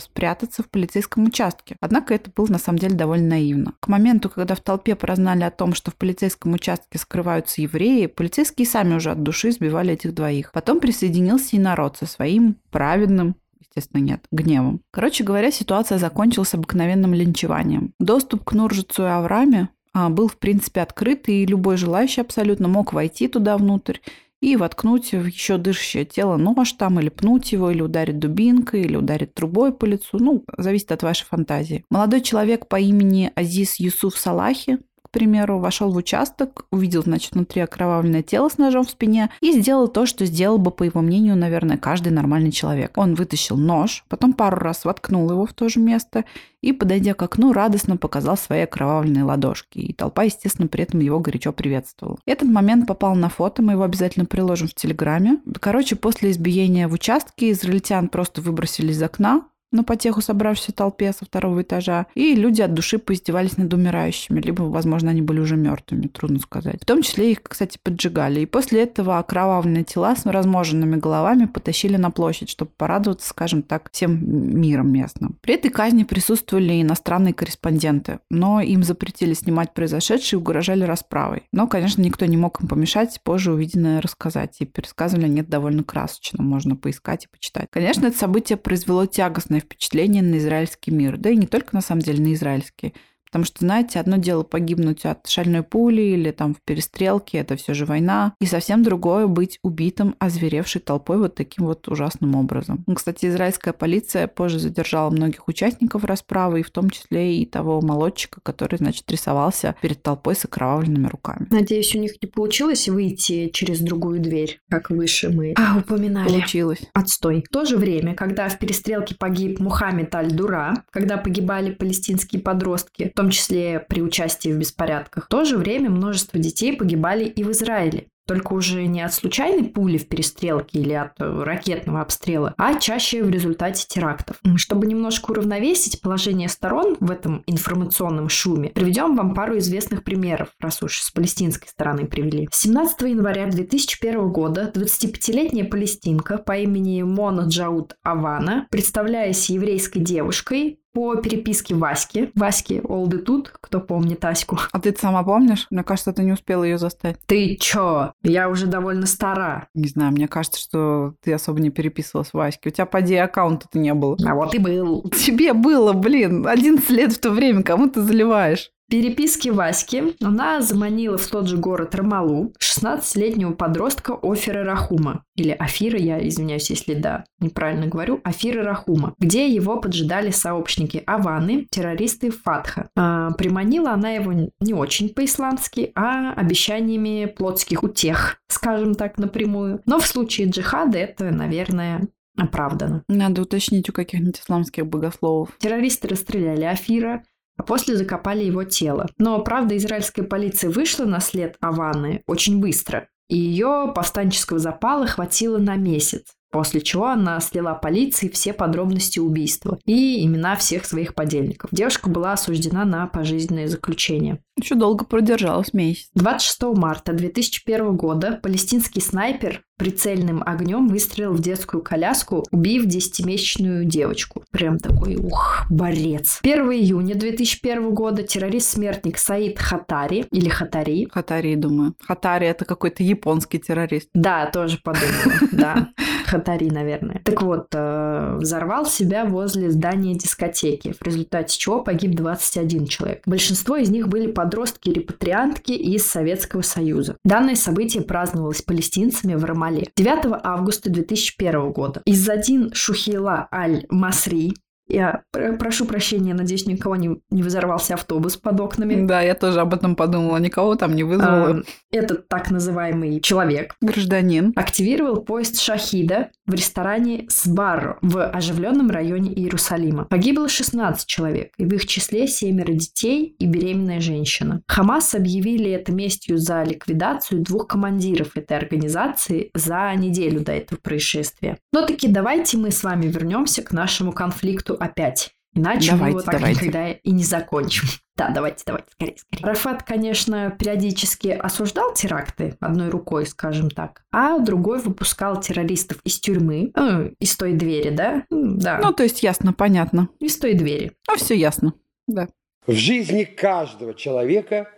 спрятаться в полицейском участке. Однако это было на самом деле довольно наивно. К моменту, когда в толпе прознали о том, что в полицейском участке скрываются евреи, полицейские сами уже от души сбивали этих двоих. Потом присоединился и народ со своим праведным естественно, нет, гневом. Короче говоря, ситуация закончилась обыкновенным линчеванием. Доступ к Нуржицу и Авраме был, в принципе, открыт, и любой желающий абсолютно мог войти туда внутрь и воткнуть в еще дышащее тело нож там, или пнуть его, или ударить дубинкой, или ударить трубой по лицу. Ну, зависит от вашей фантазии. Молодой человек по имени Азиз Юсуф Салахи, к примеру, вошел в участок, увидел, значит, внутри окровавленное тело с ножом в спине и сделал то, что сделал бы, по его мнению, наверное, каждый нормальный человек. Он вытащил нож, потом пару раз воткнул его в то же место и, подойдя к окну, радостно показал свои окровавленные ладошки. И толпа, естественно, при этом его горячо приветствовала. Этот момент попал на фото, мы его обязательно приложим в Телеграме. Короче, после избиения в участке израильтян просто выбросили из окна, на потеху собравшейся толпе со второго этажа, и люди от души поиздевались над умирающими, либо, возможно, они были уже мертвыми, трудно сказать. В том числе их, кстати, поджигали. И после этого окровавленные тела с разможенными головами потащили на площадь, чтобы порадоваться, скажем так, всем миром местным. При этой казни присутствовали иностранные корреспонденты, но им запретили снимать произошедшее и угрожали расправой. Но, конечно, никто не мог им помешать позже увиденное рассказать, и пересказывали это довольно красочно, можно поискать и почитать. Конечно, это событие произвело тягостное впечатление на израильский мир. Да и не только, на самом деле, на израильский. Потому что, знаете, одно дело погибнуть от шальной пули или там в перестрелке, это все же война, и совсем другое быть убитым, озверевшей толпой вот таким вот ужасным образом. Ну, кстати, израильская полиция позже задержала многих участников расправы, и в том числе и того молодчика, который, значит, рисовался перед толпой с окровавленными руками. Надеюсь, у них не получилось выйти через другую дверь, как выше мы а, упоминали. Получилось. Отстой. В то же время, когда в перестрелке погиб Мухаммед Аль-Дура, когда погибали палестинские подростки, том числе при участии в беспорядках. В то же время множество детей погибали и в Израиле. Только уже не от случайной пули в перестрелке или от э, ракетного обстрела, а чаще в результате терактов. Чтобы немножко уравновесить положение сторон в этом информационном шуме, приведем вам пару известных примеров, раз уж с палестинской стороны привели. 17 января 2001 года 25-летняя палестинка по имени Мона Джауд Авана, представляясь еврейской девушкой, по переписке Васьки. Васьки Олды тут, кто помнит Аську. А ты сама помнишь? Мне кажется, ты не успела ее застать. Ты чё? Я уже довольно стара. Не знаю, мне кажется, что ты особо не переписывалась с Васькой. У тебя, поди, аккаунта-то не было. А вот и был. Тебе было, блин, 11 лет в то время, кому ты заливаешь? Переписке Васьки она заманила в тот же город Рамалу 16-летнего подростка Офира Рахума. Или Афира, я извиняюсь, если да, неправильно говорю, Афира Рахума, где его поджидали сообщники Аваны, террористы Фатха. А, приманила она его не очень по-исламски, а обещаниями плотских утех, скажем так напрямую. Но в случае джихада это, наверное, оправдано. Надо уточнить у каких-нибудь исламских богословов. Террористы расстреляли Афира, а после закопали его тело. Но, правда, израильская полиция вышла на след Аваны очень быстро, и ее повстанческого запала хватило на месяц. После чего она слила полиции все подробности убийства и имена всех своих подельников. Девушка была осуждена на пожизненное заключение. Еще долго продержалась месяц. 26 марта 2001 года палестинский снайпер прицельным огнем выстрелил в детскую коляску, убив 10-месячную девочку. Прям такой, ух, борец. 1 июня 2001 года террорист-смертник Саид Хатари, или Хатари. Хатари, думаю. Хатари это какой-то японский террорист. Да, тоже подумала, да. Хатари, наверное. Так вот, э, взорвал себя возле здания дискотеки, в результате чего погиб 21 человек. Большинство из них были подростки-репатриантки из Советского Союза. Данное событие праздновалось палестинцами в Рамале 9 августа 2001 года. Иззадин Шухила Аль-Масри, я прошу прощения, надеюсь, никого не, не взорвался автобус под окнами. Да, я тоже об этом подумала. Никого там не вызвало. А, этот так называемый человек, гражданин, активировал поезд Шахида в ресторане Сбарро в оживленном районе Иерусалима. Погибло 16 человек, и в их числе семеро детей и беременная женщина. Хамас объявили это местью за ликвидацию двух командиров этой организации за неделю до этого происшествия. Но таки давайте мы с вами вернемся к нашему конфликту опять. Иначе давайте, мы его так давайте. никогда и не закончим. Да, давайте, давайте, скорее, скорее. Рафат, конечно, периодически осуждал теракты одной рукой, скажем так, а другой выпускал террористов из тюрьмы, э, из той двери, да? Да. Ну, то есть ясно, понятно. Из той двери. Ну, все ясно, да. В жизни каждого человека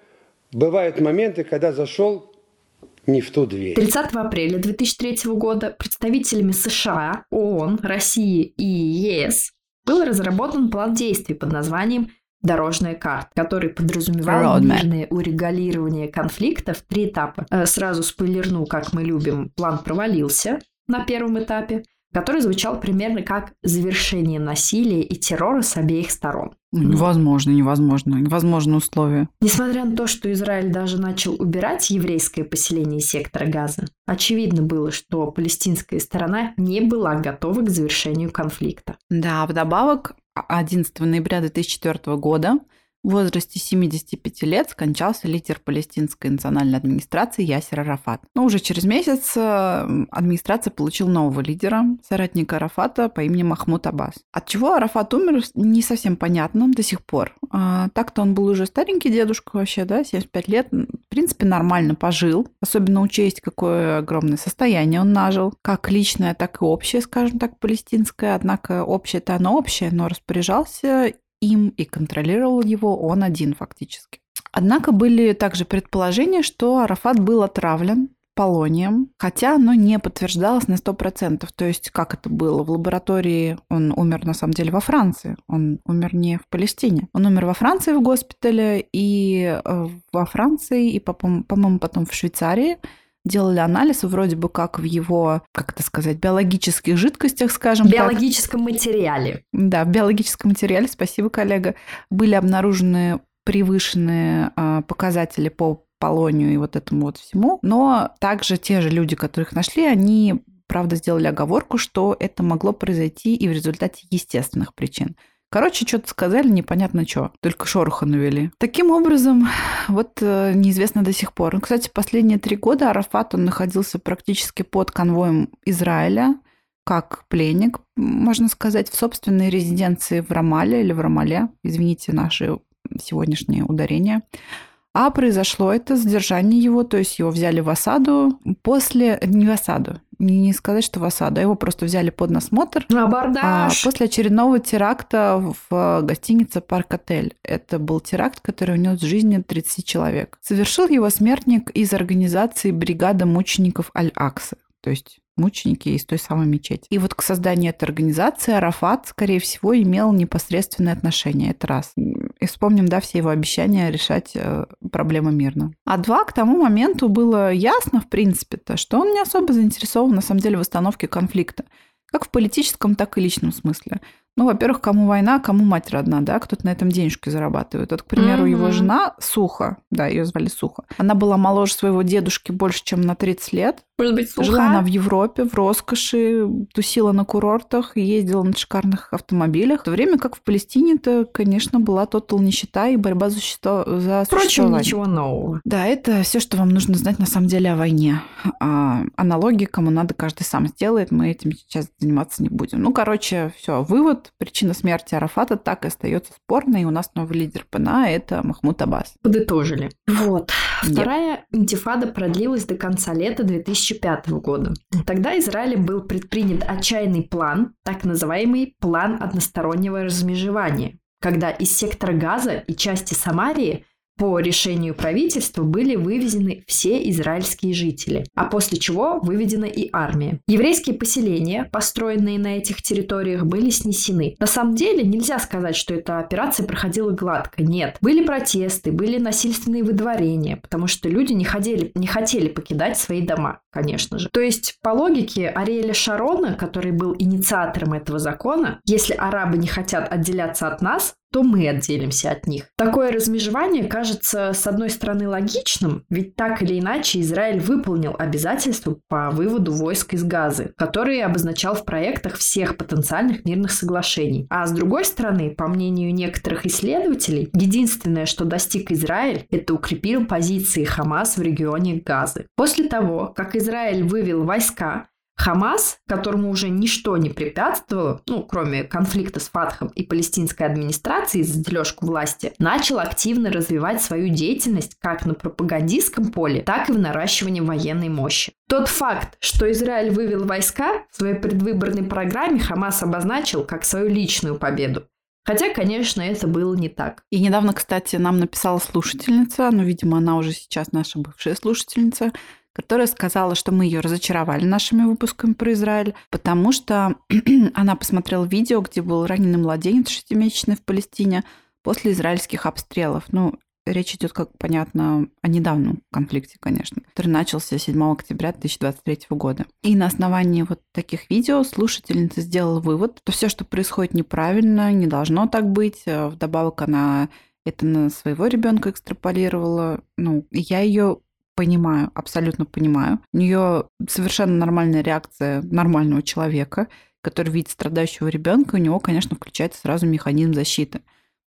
бывают моменты, когда зашел не в ту дверь. 30 апреля 2003 года представителями США, ООН, России и ЕС был разработан план действий под названием дорожная карта, который подразумевал мирное урегулирование конфликта в три этапа. Э, сразу спойлерну, как мы любим, план провалился на первом этапе. Который звучал примерно как завершение насилия и террора с обеих сторон. Невозможно, невозможно. Невозможно условия. Несмотря на то, что Израиль даже начал убирать еврейское поселение сектора Газа, очевидно было, что палестинская сторона не была готова к завершению конфликта. Да, вдобавок 11 ноября 2004 года в возрасте 75 лет скончался лидер палестинской национальной администрации Ясер Арафат. Но уже через месяц э, администрация получила нового лидера, соратника Арафата по имени Махмуд Аббас. От чего Арафат умер, не совсем понятно до сих пор. А, так-то он был уже старенький дедушка вообще, да, 75 лет. В принципе, нормально пожил. Особенно учесть, какое огромное состояние он нажил. Как личное, так и общее, скажем так, палестинское. Однако общее-то оно общее, но распоряжался им и контролировал его он один фактически. Однако были также предположения, что Арафат был отравлен полонием, хотя оно не подтверждалось на 100%. То есть как это было? В лаборатории он умер на самом деле во Франции, он умер не в Палестине. Он умер во Франции в госпитале, и э, во Франции, и, по-моему, потом в Швейцарии делали анализ вроде бы как в его, как это сказать, биологических жидкостях, скажем биологическом так. материале. Да, в биологическом материале, спасибо, коллега, были обнаружены превышенные э, показатели по полонию и вот этому вот всему. Но также те же люди, которых нашли, они правда, сделали оговорку, что это могло произойти и в результате естественных причин. Короче, что-то сказали, непонятно что. Только шороха навели. Таким образом, вот э, неизвестно до сих пор. Кстати, последние три года Арафат, он находился практически под конвоем Израиля, как пленник, можно сказать, в собственной резиденции в Рамале или в Рамале. Извините наши сегодняшние ударения. А произошло это задержание его, то есть его взяли в осаду после... Не в осаду, не сказать, что в осаду, а его просто взяли под насмотр. А, после очередного теракта в гостинице «Парк Отель». Это был теракт, который унес жизни 30 человек. Совершил его смертник из организации «Бригада мучеников Аль-Аксы». То есть мученики из той самой мечети. И вот к созданию этой организации Арафат, скорее всего, имел непосредственное отношение. Это раз. И вспомним, да, все его обещания решать э, проблемы мирно. А два, к тому моменту было ясно, в принципе-то, что он не особо заинтересован, на самом деле, в остановке конфликта. Как в политическом, так и личном смысле. Ну, во-первых, кому война, кому мать родна, да, кто-то на этом денежки зарабатывает. Вот, к примеру, mm-hmm. его жена Суха, да, ее звали Суха, она была моложе своего дедушки больше, чем на 30 лет. Может быть, Суха? Жила она в Европе, в роскоши, тусила на курортах, ездила на шикарных автомобилях. В то время как в Палестине-то, конечно, была тотал нищета и борьба за, существо... за Впрочем, ничего нового. Да, это все, что вам нужно знать на самом деле о войне. А, аналогии, кому надо, каждый сам сделает. Мы этим сейчас заниматься не будем. Ну, короче, все, вывод причина смерти Арафата так и остается спорной, и у нас новый лидер ПНА – это Махмуд Аббас. Подытожили. Вот. Вторая интифада продлилась до конца лета 2005 года. Тогда Израилем был предпринят отчаянный план, так называемый план одностороннего размежевания, когда из сектора Газа и части Самарии по решению правительства были вывезены все израильские жители, а после чего выведена и армия. Еврейские поселения, построенные на этих территориях, были снесены. На самом деле нельзя сказать, что эта операция проходила гладко. Нет. Были протесты, были насильственные выдворения, потому что люди не, ходили, не хотели покидать свои дома, конечно же. То есть, по логике Ариэля Шарона, который был инициатором этого закона, если арабы не хотят отделяться от нас, то мы отделимся от них. Такое размежевание кажется, с одной стороны, логичным, ведь так или иначе Израиль выполнил обязательства по выводу войск из Газы, которые обозначал в проектах всех потенциальных мирных соглашений. А с другой стороны, по мнению некоторых исследователей, единственное, что достиг Израиль, это укрепил позиции Хамас в регионе Газы. После того, как Израиль вывел войска, Хамас, которому уже ничто не препятствовало, ну, кроме конфликта с Фатхом и палестинской администрацией за дележку власти, начал активно развивать свою деятельность как на пропагандистском поле, так и в наращивании военной мощи. Тот факт, что Израиль вывел войска, в своей предвыборной программе Хамас обозначил как свою личную победу. Хотя, конечно, это было не так. И недавно, кстати, нам написала слушательница, но, видимо, она уже сейчас наша бывшая слушательница, которая сказала, что мы ее разочаровали нашими выпусками про Израиль, потому что она посмотрела видео, где был раненый младенец шестимесячный в Палестине после израильских обстрелов. Ну, речь идет, как понятно, о недавнем конфликте, конечно, который начался 7 октября 2023 года. И на основании вот таких видео слушательница сделала вывод, что все, что происходит неправильно, не должно так быть. Вдобавок она это на своего ребенка экстраполировала. Ну, я ее понимаю, абсолютно понимаю. У нее совершенно нормальная реакция нормального человека, который видит страдающего ребенка, у него, конечно, включается сразу механизм защиты.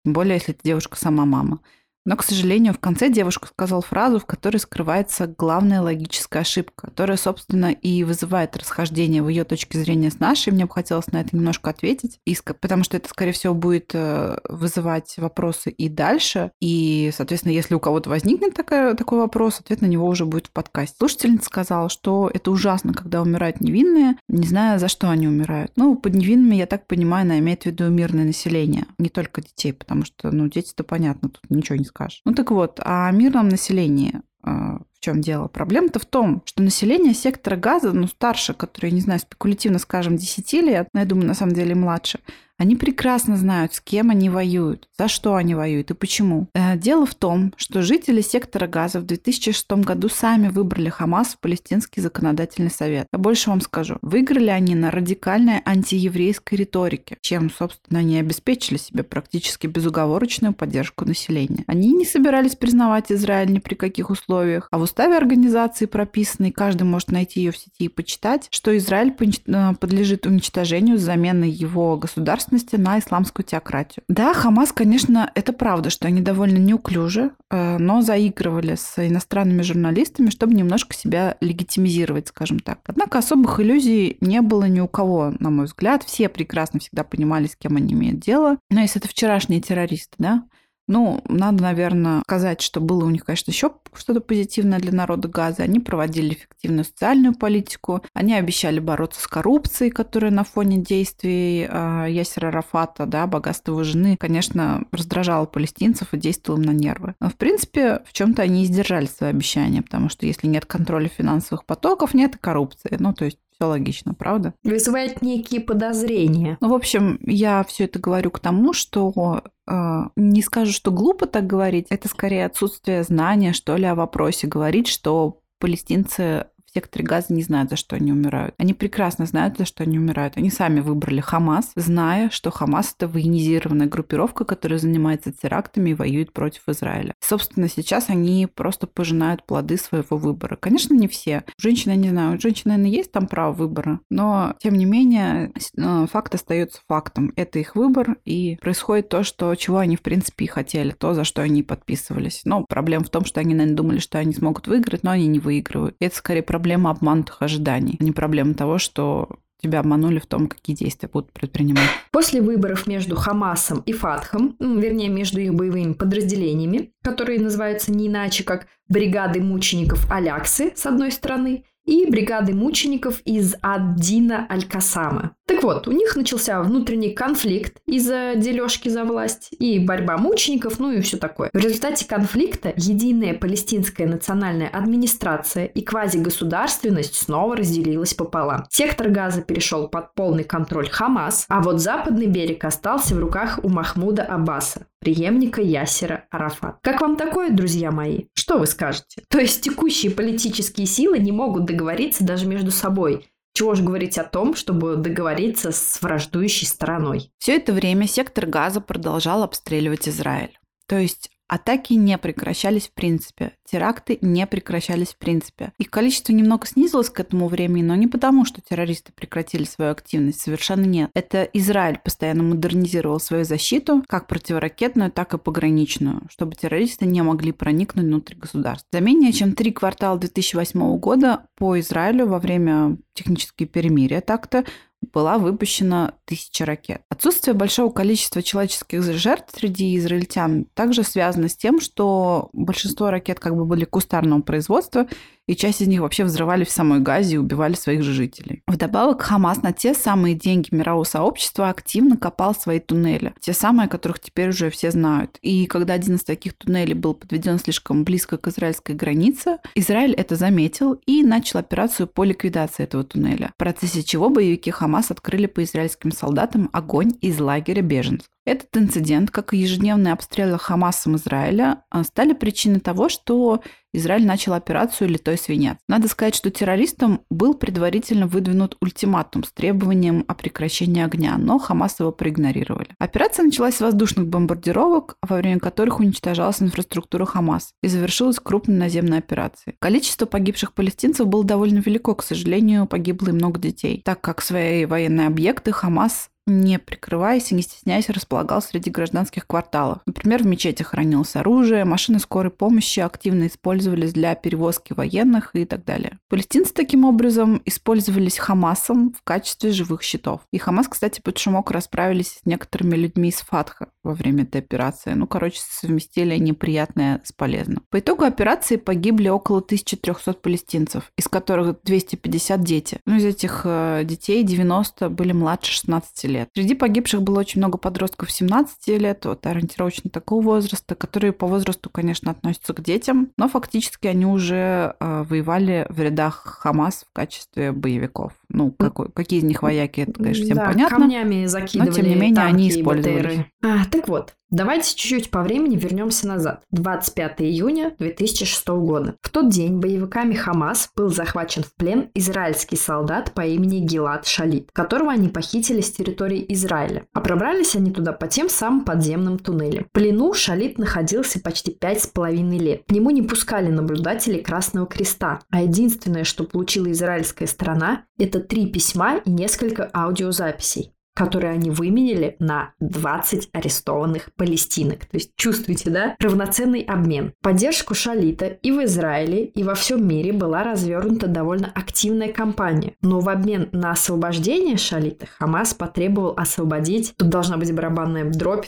Тем более, если эта девушка сама мама. Но, к сожалению, в конце девушка сказала фразу, в которой скрывается главная логическая ошибка, которая, собственно, и вызывает расхождение в ее точке зрения с нашей. Мне бы хотелось на это немножко ответить, потому что это, скорее всего, будет э, вызывать вопросы и дальше. И, соответственно, если у кого-то возникнет такой, такой вопрос, ответ на него уже будет в подкасте. Слушательница сказала, что это ужасно, когда умирают невинные, не зная, за что они умирают. Ну, под невинными, я так понимаю, она имеет в виду мирное население, не только детей, потому что, ну, дети-то понятно, тут ничего не скажешь скажешь. Ну так вот, о мирном населении а, в чем дело? Проблема-то в том, что население сектора газа, ну, старше, которые, не знаю, спекулятивно скажем, 10 лет, но я думаю, на самом деле младше, они прекрасно знают, с кем они воюют, за что они воюют и почему. Э, дело в том, что жители сектора газа в 2006 году сами выбрали Хамас в Палестинский законодательный совет. Я больше вам скажу. Выиграли они на радикальной антиеврейской риторике, чем, собственно, они обеспечили себе практически безуговорочную поддержку населения. Они не собирались признавать Израиль ни при каких условиях, а в уставе организации прописано, и каждый может найти ее в сети и почитать, что Израиль э, подлежит уничтожению с заменой его государства частности, на исламскую теократию. Да, Хамас, конечно, это правда, что они довольно неуклюже, э, но заигрывали с иностранными журналистами, чтобы немножко себя легитимизировать, скажем так. Однако особых иллюзий не было ни у кого, на мой взгляд. Все прекрасно всегда понимали, с кем они имеют дело. Но если это вчерашние террористы, да, ну, надо, наверное, сказать, что было у них, конечно, еще что-то позитивное для народа Газа. Они проводили эффективную социальную политику. Они обещали бороться с коррупцией, которая на фоне действий э, Ясера Рафата, да, богатства его жены, конечно, раздражала палестинцев и действовала им на нервы. Но, в принципе, в чем-то они и сдержали свои обещания, потому что если нет контроля финансовых потоков, нет и коррупции. Ну, то есть все логично, правда? Вызывает некие подозрения. Ну, в общем, я все это говорю к тому, что э, не скажу, что глупо так говорить, это скорее отсутствие знания, что ли, о вопросе. Говорить, что палестинцы секторе газа не знают, за что они умирают. Они прекрасно знают, за что они умирают. Они сами выбрали Хамас, зная, что Хамас — это военизированная группировка, которая занимается терактами и воюет против Израиля. Собственно, сейчас они просто пожинают плоды своего выбора. Конечно, не все. Женщины, не знаю, у женщин, наверное, есть там право выбора, но, тем не менее, э, факт остается фактом. Это их выбор, и происходит то, что, чего они, в принципе, и хотели, то, за что они подписывались. Но проблема в том, что они, наверное, думали, что они смогут выиграть, но они не выигрывают. И это скорее проблема проблема обманутых ожиданий, а не проблема того, что тебя обманули в том, какие действия будут предпринимать. После выборов между Хамасом и Фатхом, ну, вернее, между их боевыми подразделениями, которые называются не иначе, как бригады мучеников Аляксы, с одной стороны, и бригады мучеников из Аддина Аль-Касама. Так вот, у них начался внутренний конфликт из-за дележки за власть и борьба мучеников, ну и все такое. В результате конфликта единая палестинская национальная администрация и квазигосударственность снова разделилась пополам. Сектор Газа перешел под полный контроль Хамас, а вот западный берег остался в руках у Махмуда Аббаса преемника Ясера Арафат. Как вам такое, друзья мои? Что вы скажете? То есть текущие политические силы не могут договориться даже между собой. Чего же говорить о том, чтобы договориться с враждующей стороной? Все это время сектор газа продолжал обстреливать Израиль. То есть Атаки не прекращались в принципе, теракты не прекращались в принципе. Их количество немного снизилось к этому времени, но не потому, что террористы прекратили свою активность, совершенно нет. Это Израиль постоянно модернизировал свою защиту, как противоракетную, так и пограничную, чтобы террористы не могли проникнуть внутрь государства. За менее чем три квартала 2008 года по Израилю во время технического перемирия так-то была выпущена тысяча ракет. Отсутствие большого количества человеческих жертв среди израильтян также связано с тем, что большинство ракет как бы были кустарного производства, и часть из них вообще взрывались в самой Газе и убивали своих же жителей. Вдобавок, Хамас на те самые деньги мирового сообщества активно копал свои туннели. Те самые, о которых теперь уже все знают. И когда один из таких туннелей был подведен слишком близко к израильской границе, Израиль это заметил и начал операцию по ликвидации этого туннеля, в процессе чего боевики Хамас открыли по израильским солдатам огонь из лагеря беженцев. Этот инцидент, как и ежедневные обстрелы Хамасом Израиля, а, стали причиной того, что Израиль начал операцию «Литой свинец». Надо сказать, что террористам был предварительно выдвинут ультиматум с требованием о прекращении огня, но Хамас его проигнорировали. Операция началась с воздушных бомбардировок, во время которых уничтожалась инфраструктура Хамас, и завершилась крупной наземной операцией. Количество погибших палестинцев было довольно велико, к сожалению, погибло и много детей, так как свои военные объекты Хамас не прикрываясь и не стесняясь, располагал среди гражданских кварталов. Например, в мечетях хранилось оружие, машины скорой помощи активно использовались для перевозки военных и так далее. Палестинцы таким образом использовались Хамасом в качестве живых щитов. И Хамас, кстати, под шумок расправились с некоторыми людьми из Фатха во время этой операции. Ну, короче, совместили неприятное с полезным. По итогу операции погибли около 1300 палестинцев, из которых 250 дети. Ну, из этих э, детей 90 были младше 16 лет лет. Среди погибших было очень много подростков 17 лет, вот ориентировочно такого возраста, которые по возрасту, конечно, относятся к детям, но фактически они уже э, воевали в рядах Хамас в качестве боевиков. Ну, какой, какие из них вояки, это, конечно, всем да, понятно. камнями закидывали Но, тем не менее, они использовались. А, так вот, Давайте чуть-чуть по времени вернемся назад. 25 июня 2006 года. В тот день боевиками Хамас был захвачен в плен израильский солдат по имени Гилад Шалит, которого они похитили с территории Израиля. А пробрались они туда по тем самым подземным туннелям. В плену Шалит находился почти пять с половиной лет. К нему не пускали наблюдатели Красного Креста, а единственное, что получила израильская сторона, это три письма и несколько аудиозаписей которые они выменили на 20 арестованных палестинок. То есть чувствуете, да? Равноценный обмен. Поддержку Шалита и в Израиле, и во всем мире была развернута довольно активная кампания. Но в обмен на освобождение Шалита Хамас потребовал освободить, тут должна быть барабанная дробь,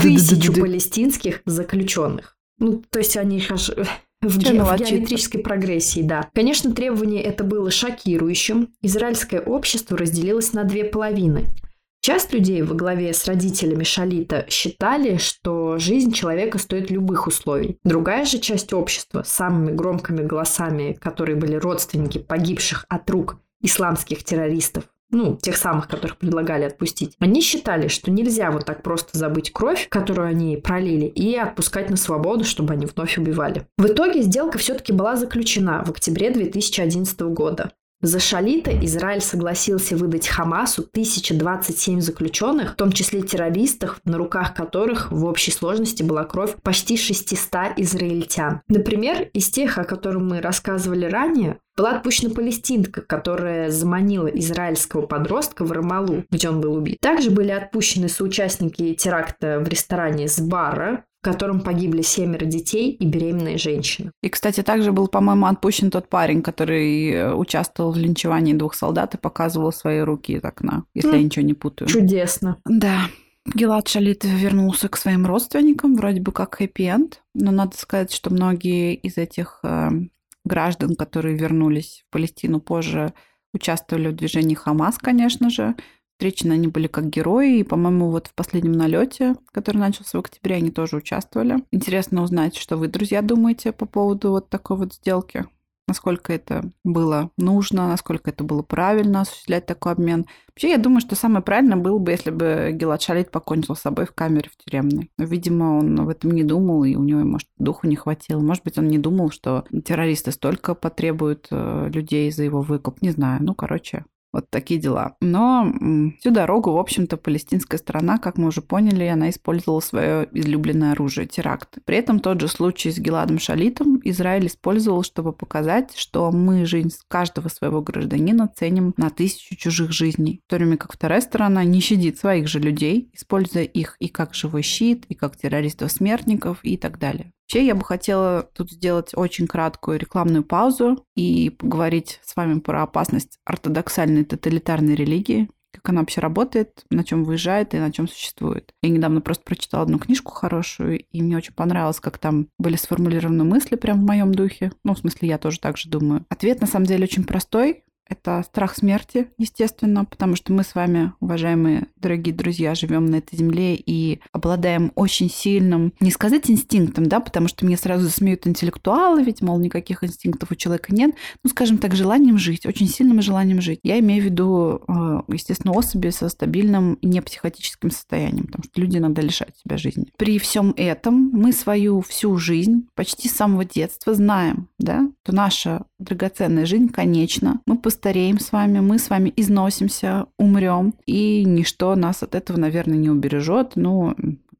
тысячу палестинских заключенных. Ну, то есть они в, ге- в геометрической прогрессии, да. Конечно, требование это было шокирующим. Израильское общество разделилось на две половины. Часть людей во главе с родителями Шалита считали, что жизнь человека стоит любых условий. Другая же часть общества с самыми громкими голосами, которые были родственники погибших от рук исламских террористов, ну, тех самых, которых предлагали отпустить, они считали, что нельзя вот так просто забыть кровь, которую они пролили, и отпускать на свободу, чтобы они вновь убивали. В итоге сделка все-таки была заключена в октябре 2011 года. За Шалита Израиль согласился выдать Хамасу 1027 заключенных, в том числе террористов, на руках которых в общей сложности была кровь почти 600 израильтян. Например, из тех, о которых мы рассказывали ранее, была отпущена палестинка, которая заманила израильского подростка в Рамалу, где он был убит. Также были отпущены соучастники теракта в ресторане Сбара, в котором погибли семеро детей и беременная женщина. И, кстати, также был, по-моему, отпущен тот парень, который э, участвовал в линчевании двух солдат и показывал свои руки из окна, если mm. я ничего не путаю. Чудесно. Да. Гилад Шалит вернулся к своим родственникам, вроде бы как хэппи-энд, но надо сказать, что многие из этих э, граждан, которые вернулись в Палестину позже, участвовали в движении Хамас, конечно же, встречены они были как герои, и, по-моему, вот в последнем налете, который начался в октябре, они тоже участвовали. Интересно узнать, что вы, друзья, думаете по поводу вот такой вот сделки. Насколько это было нужно, насколько это было правильно осуществлять такой обмен. Вообще, я думаю, что самое правильное было бы, если бы Гелат Шалит покончил с собой в камере в тюремной. Но, видимо, он об этом не думал, и у него, может, духу не хватило. Может быть, он не думал, что террористы столько потребуют э, людей за его выкуп. Не знаю. Ну, короче, вот такие дела. Но всю дорогу, в общем-то, палестинская сторона, как мы уже поняли, она использовала свое излюбленное оружие – теракт. При этом тот же случай с Геладом Шалитом Израиль использовал, чтобы показать, что мы жизнь каждого своего гражданина ценим на тысячу чужих жизней. В то время как вторая сторона не щадит своих же людей, используя их и как живой щит, и как террористов-смертников и так далее. Вообще, я бы хотела тут сделать очень краткую рекламную паузу и поговорить с вами про опасность ортодоксальной тоталитарной религии, как она вообще работает, на чем выезжает и на чем существует. Я недавно просто прочитала одну книжку хорошую, и мне очень понравилось, как там были сформулированы мысли прям в моем духе. Ну, в смысле, я тоже так же думаю. Ответ на самом деле очень простой. Это страх смерти, естественно, потому что мы с вами, уважаемые дорогие друзья, живем на этой земле и обладаем очень сильным, не сказать инстинктом, да, потому что мне сразу засмеют интеллектуалы, ведь, мол, никаких инстинктов у человека нет, ну, скажем так, желанием жить, очень сильным желанием жить. Я имею в виду, э, естественно, особи со стабильным непсихотическим состоянием, потому что люди иногда лишают себя жизни. При всем этом мы свою всю жизнь, почти с самого детства знаем, да, что наша драгоценная жизнь конечна, мы постареем с вами, мы с вами износимся, умрем, и ничто нас от этого, наверное, не убережет. Ну,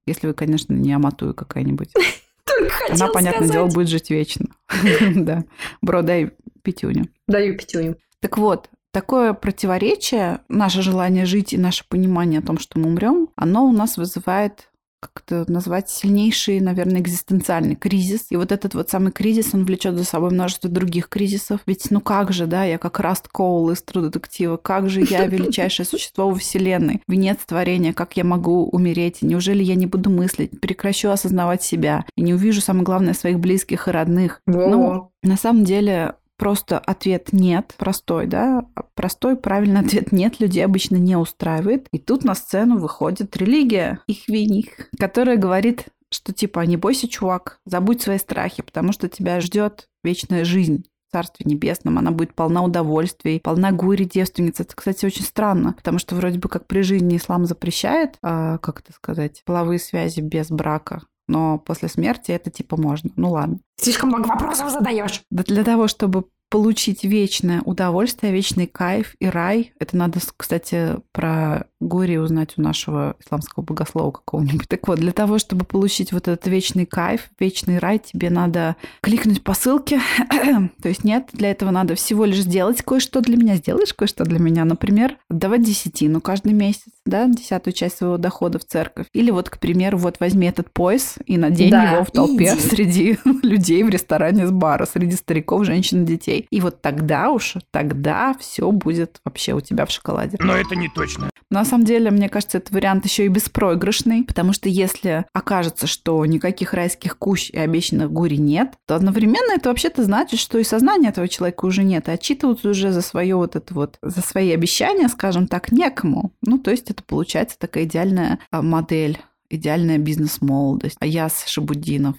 если вы, конечно, не аматую какая-нибудь. Только Она, понятное дело, будет жить вечно. Да. Бро, дай пятюню. Даю пятюню. Так вот, такое противоречие, наше желание жить и наше понимание о том, что мы умрем, оно у нас вызывает как это назвать, сильнейший, наверное, экзистенциальный кризис. И вот этот вот самый кризис, он влечет за собой множество других кризисов. Ведь ну как же, да, я как Раст Коул из Детектива, как же я величайшее существо во Вселенной, венец творения, как я могу умереть? Неужели я не буду мыслить, прекращу осознавать себя и не увижу, самое главное, своих близких и родных? Ну, на самом деле, просто ответ нет, простой, да, простой правильный ответ нет, людей обычно не устраивает. И тут на сцену выходит религия, их виних, которая говорит, что типа не бойся, чувак, забудь свои страхи, потому что тебя ждет вечная жизнь. Царстве Небесном, она будет полна удовольствий, полна гури девственниц. Это, кстати, очень странно, потому что вроде бы как при жизни ислам запрещает, а, как это сказать, половые связи без брака но после смерти это типа можно. Ну ладно. Слишком много вопросов задаешь. Да для того, чтобы получить вечное удовольствие, вечный кайф и рай. Это надо, кстати, про горе узнать у нашего исламского богослова какого-нибудь. Так вот, для того, чтобы получить вот этот вечный кайф, вечный рай, тебе надо кликнуть по ссылке. То есть нет, для этого надо всего лишь сделать кое-что для меня. Сделаешь кое-что для меня, например, давать десятину каждый месяц, да, десятую часть своего дохода в церковь. Или вот, к примеру, вот возьми этот пояс и надень Да, его в толпе иди. среди людей в ресторане с бара, среди стариков, женщин и детей. И вот тогда уж, тогда все будет вообще у тебя в шоколаде. Но это не точно. На самом деле, мне кажется, этот вариант еще и беспроигрышный, потому что если окажется, что никаких райских кущ и обещанных гури нет, то одновременно это вообще-то значит, что и сознания этого человека уже нет, и отчитываться уже за свое вот это вот, за свои обещания, скажем так, некому. Ну, то есть это получается такая идеальная а, модель идеальная бизнес-молодость. Аяс Шабудинов.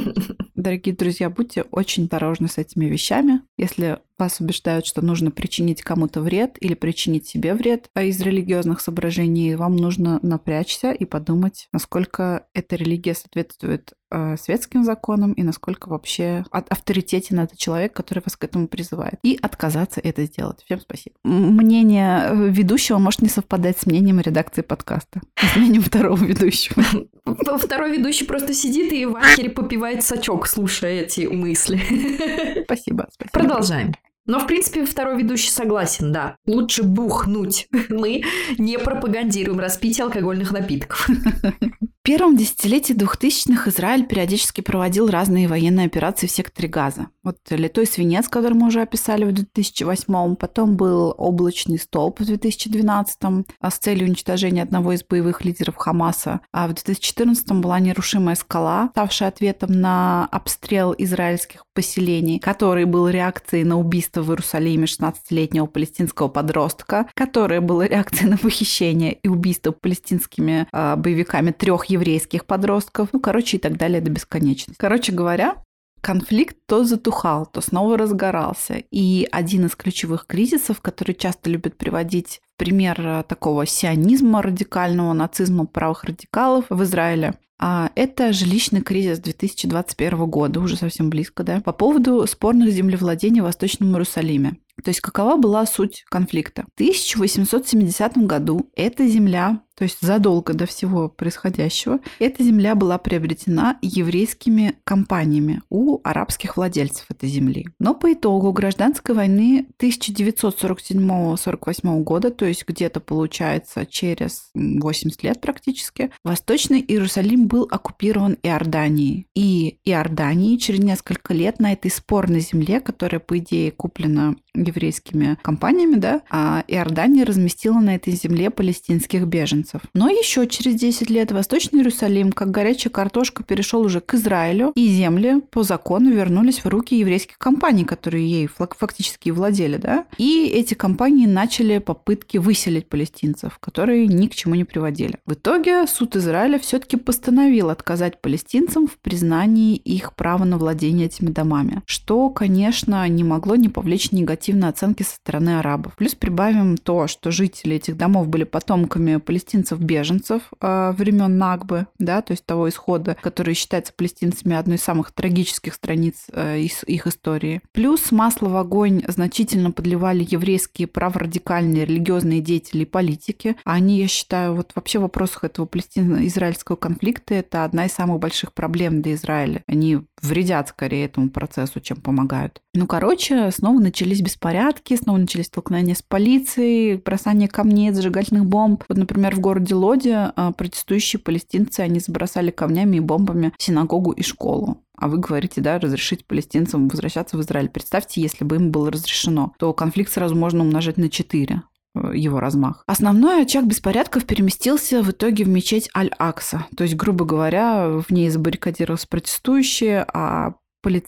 Дорогие друзья, будьте очень осторожны с этими вещами. Если вас убеждают, что нужно причинить кому-то вред или причинить себе вред а из религиозных соображений, вам нужно напрячься и подумать, насколько эта религия соответствует э, светским законам и насколько вообще от- авторитетен этот человек, который вас к этому призывает. И отказаться это сделать. Всем спасибо. Мнение э, ведущего может не совпадать с мнением редакции подкаста. С мнением второго ведущего. Второй ведущий просто сидит и в попивает сачок, слушая эти мысли. Спасибо. спасибо. Продолжаем. Но, в принципе, второй ведущий согласен, да. Лучше бухнуть. Мы не пропагандируем распитие алкогольных напитков. В первом десятилетии 2000-х Израиль периодически проводил разные военные операции в секторе Газа. Вот литой свинец, который мы уже описали в 2008 потом был облачный столб в 2012 а с целью уничтожения одного из боевых лидеров Хамаса. А в 2014 была нерушимая скала, ставшая ответом на обстрел израильских поселений, который был реакцией на убийство в Иерусалиме 16-летнего палестинского подростка, которое было реакцией на похищение и убийство палестинскими э, боевиками трех еврейских подростков, ну, короче, и так далее до бесконечности. Короче говоря, конфликт то затухал, то снова разгорался. И один из ключевых кризисов, который часто любят приводить в пример э, такого сионизма радикального, нацизма правых радикалов в Израиле, а это жилищный кризис 2021 года, уже совсем близко, да, по поводу спорных землевладений в Восточном Иерусалиме. То есть какова была суть конфликта? В 1870 году эта земля, то есть задолго до всего происходящего, эта земля была приобретена еврейскими компаниями у арабских владельцев этой земли. Но по итогу гражданской войны 1947-48 года, то есть где-то получается через 80 лет практически, Восточный Иерусалим был оккупирован Иорданией. И Иордании через несколько лет на этой спорной земле, которая, по идее, куплена еврейскими компаниями, да, а Иордания разместила на этой земле палестинских беженцев. Палестинцев. Но еще через 10 лет Восточный Иерусалим, как горячая картошка, перешел уже к Израилю, и земли по закону вернулись в руки еврейских компаний, которые ей фактически владели, да. И эти компании начали попытки выселить палестинцев, которые ни к чему не приводили. В итоге суд Израиля все-таки постановил отказать палестинцам в признании их права на владение этими домами, что, конечно, не могло не повлечь негативной оценки со стороны арабов. Плюс прибавим то, что жители этих домов были потомками палестинцев-беженцев э, времен Нагбы, да, то есть того исхода, который считается палестинцами одной из самых трагических страниц э, их истории. Плюс масло в огонь значительно подливали еврейские праворадикальные религиозные деятели и политики. Они, я считаю, вот вообще в вопросах этого палестино-израильского конфликта это одна из самых больших проблем для Израиля. Они вредят скорее этому процессу, чем помогают. Ну, короче, снова начались беспорядки, снова начались столкновения с полицией, бросание камней, зажигательных бомб. Вот, например, в городе Лоде а, протестующие палестинцы, они забросали камнями и бомбами синагогу и школу. А вы говорите, да, разрешить палестинцам возвращаться в Израиль. Представьте, если бы им было разрешено, то конфликт сразу можно умножить на 4 э, его размах. Основной очаг беспорядков переместился в итоге в мечеть Аль-Акса. То есть, грубо говоря, в ней забаррикадировались протестующие, а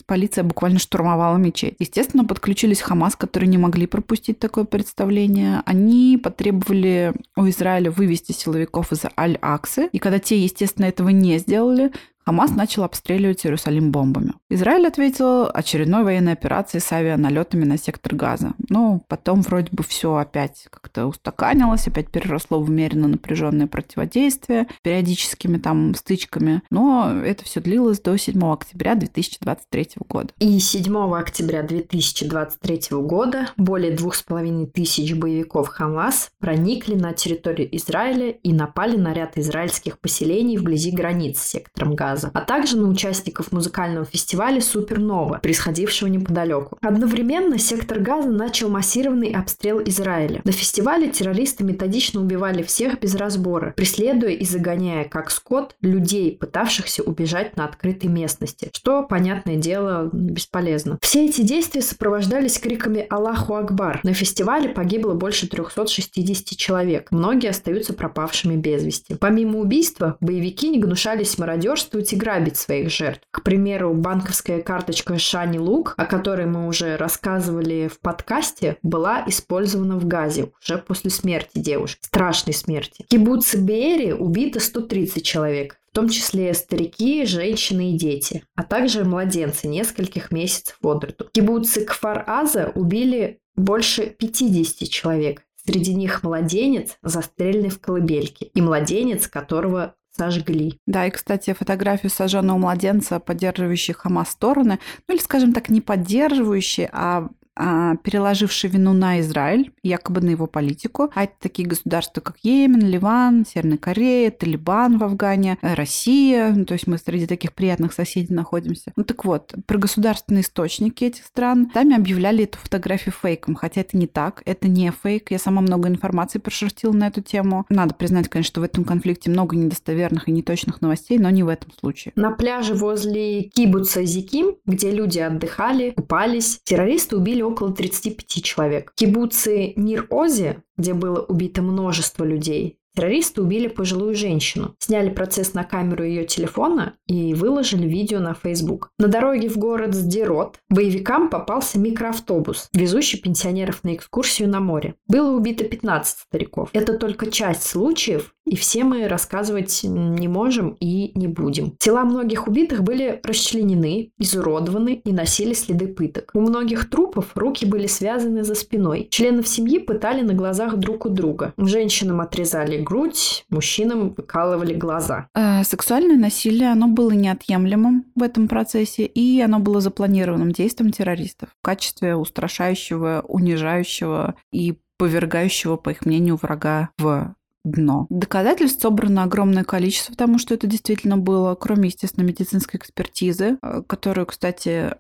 полиция буквально штурмовала мечеть. Естественно, подключились Хамас, которые не могли пропустить такое представление. Они потребовали у Израиля вывести силовиков из Аль-Аксы. И когда те, естественно, этого не сделали, Хамас начал обстреливать Иерусалим бомбами. Израиль ответил очередной военной операцией с авианалетами на сектор Газа. Но потом вроде бы все опять как-то устаканилось, опять переросло в умеренно напряженное противодействие, периодическими там стычками. Но это все длилось до 7 октября 2023 года. И 7 октября 2023 года более двух с половиной тысяч боевиков Хамас проникли на территорию Израиля и напали на ряд израильских поселений вблизи границ с сектором Газа джаза, а также на участников музыкального фестиваля Супернова, происходившего неподалеку. Одновременно сектор Газа начал массированный обстрел Израиля. На фестивале террористы методично убивали всех без разбора, преследуя и загоняя, как скот, людей, пытавшихся убежать на открытой местности, что, понятное дело, бесполезно. Все эти действия сопровождались криками «Аллаху Акбар». На фестивале погибло больше 360 человек. Многие остаются пропавшими без вести. Помимо убийства, боевики не гнушались мародерствовать использовать и грабить своих жертв. К примеру, банковская карточка Шани Лук, о которой мы уже рассказывали в подкасте, была использована в Газе уже после смерти девушки, страшной смерти. В кибуце Бери убито 130 человек, в том числе старики, женщины и дети, а также младенцы нескольких месяцев от роду. В кибуце Кфар-Аза убили больше 50 человек. Среди них младенец, застреленный в колыбельке, и младенец, которого сожгли. Да, и, кстати, фотографию сожженного младенца, поддерживающих Хамас стороны, ну или, скажем так, не поддерживающие, а, переложивший вину на Израиль, якобы на его политику. А это такие государства, как Йемен, Ливан, Северная Корея, Талибан в Афгане, Россия. Ну, то есть мы среди таких приятных соседей находимся. Ну так вот, про государственные источники этих стран сами объявляли эту фотографию фейком, хотя это не так, это не фейк. Я сама много информации прошерстила на эту тему. Надо признать, конечно, что в этом конфликте много недостоверных и неточных новостей, но не в этом случае. На пляже возле Кибуца Зиким, где люди отдыхали, купались, террористы убили около 35 человек. В кибуце Нир-Ози, где было убито множество людей, Террористы убили пожилую женщину, сняли процесс на камеру ее телефона и выложили видео на Facebook. На дороге в город Сдерот боевикам попался микроавтобус, везущий пенсионеров на экскурсию на море. Было убито 15 стариков. Это только часть случаев, и все мы рассказывать не можем и не будем. Тела многих убитых были расчленены, изуродованы и носили следы пыток. У многих трупов руки были связаны за спиной. Членов семьи пытали на глазах друг у друга. Женщинам отрезали грудь, мужчинам выкалывали глаза. Э, сексуальное насилие, оно было неотъемлемым в этом процессе, и оно было запланированным действием террористов в качестве устрашающего, унижающего и повергающего, по их мнению, врага в дно. Доказательств собрано огромное количество, потому что это действительно было, кроме, естественно, медицинской экспертизы, э, которую, кстати,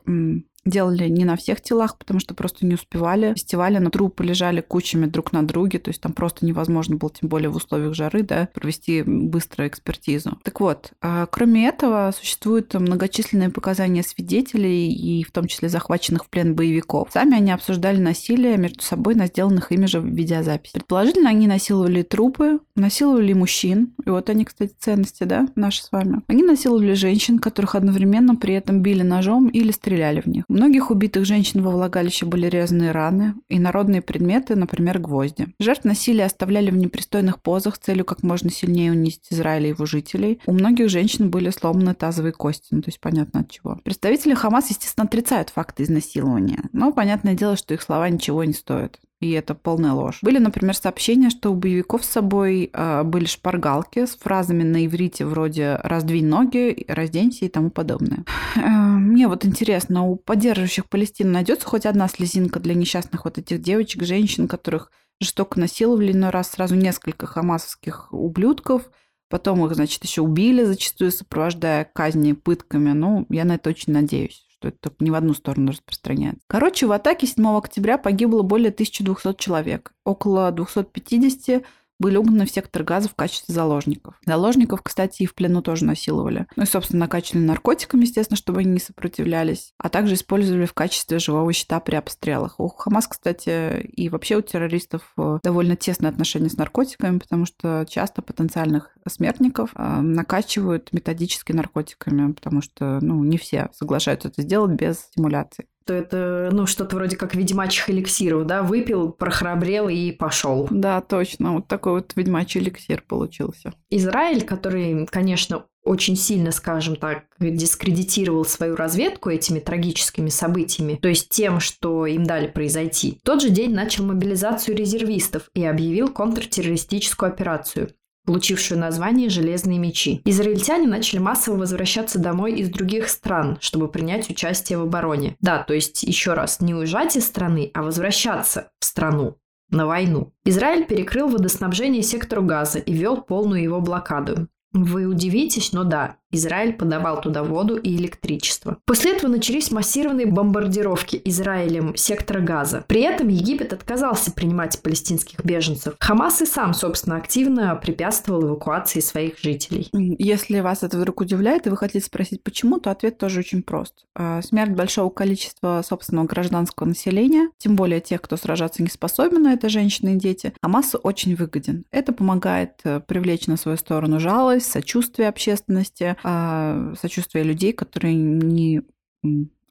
делали не на всех телах, потому что просто не успевали. Фестивали на трупы лежали кучами друг на друге, то есть там просто невозможно было, тем более в условиях жары, да, провести быструю экспертизу. Так вот, а, кроме этого, существуют многочисленные показания свидетелей и в том числе захваченных в плен боевиков. Сами они обсуждали насилие между собой на сделанных ими же видеозаписи. Предположительно, они насиловали трупы, насиловали мужчин, и вот они, кстати, ценности, да, наши с вами. Они насиловали женщин, которых одновременно при этом били ножом или стреляли в них. У многих убитых женщин во влагалище были резаные раны и народные предметы, например, гвозди. Жертв насилия оставляли в непристойных позах с целью как можно сильнее унизить Израиль и его жителей. У многих женщин были сломаны тазовые кости, ну то есть понятно от чего. Представители Хамас, естественно, отрицают факты изнасилования, но понятное дело, что их слова ничего не стоят и это полная ложь. Были, например, сообщения, что у боевиков с собой э, были шпаргалки с фразами на иврите вроде «раздвинь ноги», «разденься» и тому подобное. Э, мне вот интересно, у поддерживающих Палестину найдется хоть одна слезинка для несчастных вот этих девочек, женщин, которых жестоко насиловали но раз сразу несколько хамасовских ублюдков, потом их, значит, еще убили, зачастую сопровождая казни пытками. Ну, я на это очень надеюсь что это не в одну сторону распространяется. Короче, в атаке 7 октября погибло более 1200 человек. Около 250 были угнаны в сектор газа в качестве заложников. Заложников, кстати, и в плену тоже насиловали. Ну и, собственно, накачивали наркотиками, естественно, чтобы они не сопротивлялись, а также использовали в качестве живого щита при обстрелах. У Хамас, кстати, и вообще у террористов э, довольно тесные отношения с наркотиками, потому что часто потенциальных смертников э, накачивают методически наркотиками, потому что, ну, не все соглашаются это сделать без стимуляции то это, ну, что-то вроде как ведьмачьих эликсиров, да, выпил, прохрабрел и пошел. Да, точно, вот такой вот ведьмачий эликсир получился. Израиль, который, конечно, очень сильно, скажем так, дискредитировал свою разведку этими трагическими событиями, то есть тем, что им дали произойти. В тот же день начал мобилизацию резервистов и объявил контртеррористическую операцию получившую название «Железные мечи». Израильтяне начали массово возвращаться домой из других стран, чтобы принять участие в обороне. Да, то есть, еще раз, не уезжать из страны, а возвращаться в страну на войну. Израиль перекрыл водоснабжение сектору газа и вел полную его блокаду. Вы удивитесь, но да, Израиль подавал туда воду и электричество. После этого начались массированные бомбардировки Израилем сектора Газа. При этом Египет отказался принимать палестинских беженцев. Хамас и сам, собственно, активно препятствовал эвакуации своих жителей. Если вас это вдруг удивляет, и вы хотите спросить, почему, то ответ тоже очень прост. А, смерть большого количества собственного гражданского населения, тем более тех, кто сражаться не способен, а это женщины и дети, Хамасу очень выгоден. Это помогает э, привлечь на свою сторону жалость, сочувствие общественности, сочувствие людей, которые не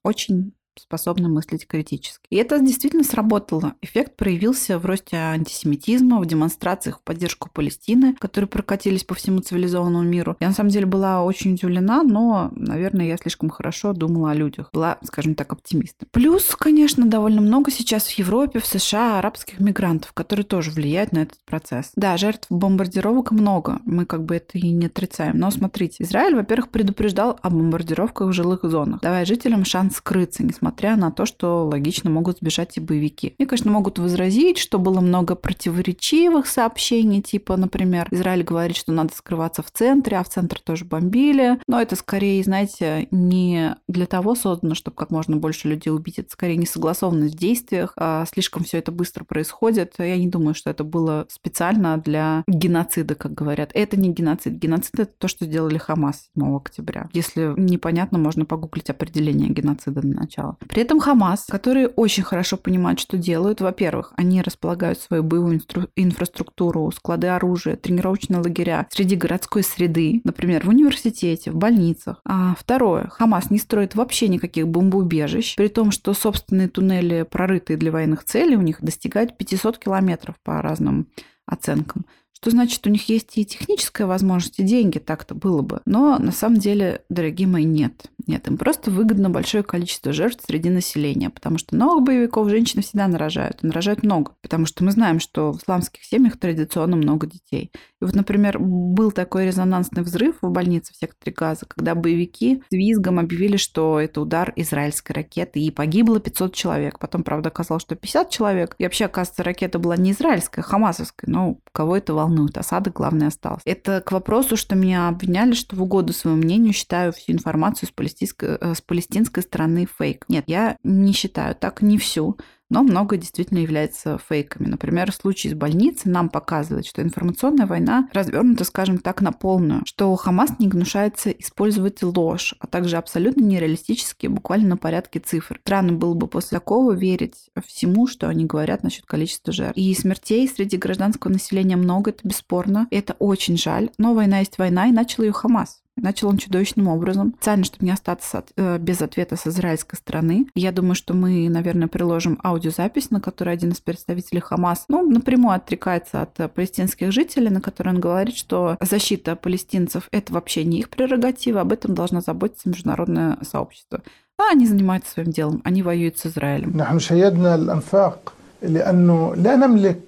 очень способны мыслить критически. И это действительно сработало. Эффект проявился в росте антисемитизма, в демонстрациях в поддержку Палестины, которые прокатились по всему цивилизованному миру. Я на самом деле была очень удивлена, но, наверное, я слишком хорошо думала о людях. Была, скажем так, оптимистом. Плюс, конечно, довольно много сейчас в Европе, в США арабских мигрантов, которые тоже влияют на этот процесс. Да, жертв бомбардировок много, мы как бы это и не отрицаем. Но смотрите, Израиль, во-первых, предупреждал о бомбардировках в жилых зонах, давая жителям шанс скрыться, несмотря на то, что логично могут сбежать и боевики. Мне, конечно, могут возразить, что было много противоречивых сообщений, типа, например, Израиль говорит, что надо скрываться в центре, а в центр тоже бомбили. Но это скорее, знаете, не для того создано, чтобы как можно больше людей убить. Это скорее не согласованность в действиях. А слишком все это быстро происходит. Я не думаю, что это было специально для геноцида, как говорят. Это не геноцид. Геноцид это то, что сделали Хамас 7 октября. Если непонятно, можно погуглить определение геноцида для При этом Хамас, которые очень хорошо понимают, что делают, во-первых, они располагают свою боевую инстру- инфраструктуру, склады оружия, тренировочные лагеря среди городской среды, например, в университете, в больницах. А второе, Хамас не строит вообще никаких бомбоубежищ, при том, что собственные туннели, прорытые для военных целей, у них достигают 500 километров по разным оценкам что значит у них есть и техническая возможность, и деньги, так-то было бы. Но на самом деле, дорогие мои, нет. Нет, им просто выгодно большое количество жертв среди населения, потому что новых боевиков женщины всегда нарожают, и нарожают много, потому что мы знаем, что в исламских семьях традиционно много детей. И вот, например, был такой резонансный взрыв в больнице в секторе Газа, когда боевики с визгом объявили, что это удар израильской ракеты, и погибло 500 человек. Потом, правда, оказалось, что 50 человек. И вообще, оказывается, ракета была не израильская, а хамасовская. Но кого это волнует? Осадок, главное, остался. Это к вопросу, что меня обвиняли, что в угоду своему мнению считаю всю информацию с палестинской, э, с палестинской стороны фейк. Нет, я не считаю так, не всю но многое действительно является фейками. Например, случай с больницей нам показывает, что информационная война развернута, скажем так, на полную, что Хамас не гнушается использовать ложь, а также абсолютно нереалистические, буквально на порядке цифр. Странно было бы после такого верить всему, что они говорят насчет количества жертв. И смертей среди гражданского населения много, это бесспорно. Это очень жаль, но война есть война, и начал ее Хамас. Начал он чудовищным образом. Специально, чтобы не остаться от, э, без ответа с израильской стороны. Я думаю, что мы, наверное, приложим аудиозапись, на которой один из представителей Хамас ну, напрямую отрекается от э, палестинских жителей, на которой он говорит, что защита палестинцев – это вообще не их прерогатива, об этом должно заботиться международное сообщество. А они занимаются своим делом, они воюют с Израилем.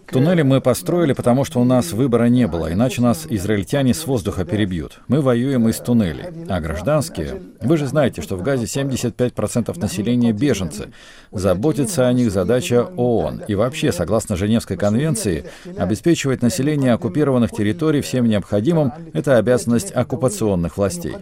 Туннели мы построили, потому что у нас выбора не было, иначе нас израильтяне с воздуха перебьют. Мы воюем из туннелей. А гражданские... Вы же знаете, что в Газе 75% населения беженцы. Заботиться о них задача ООН. И вообще, согласно Женевской конвенции, обеспечивать население оккупированных территорий всем необходимым – это обязанность оккупационных властей.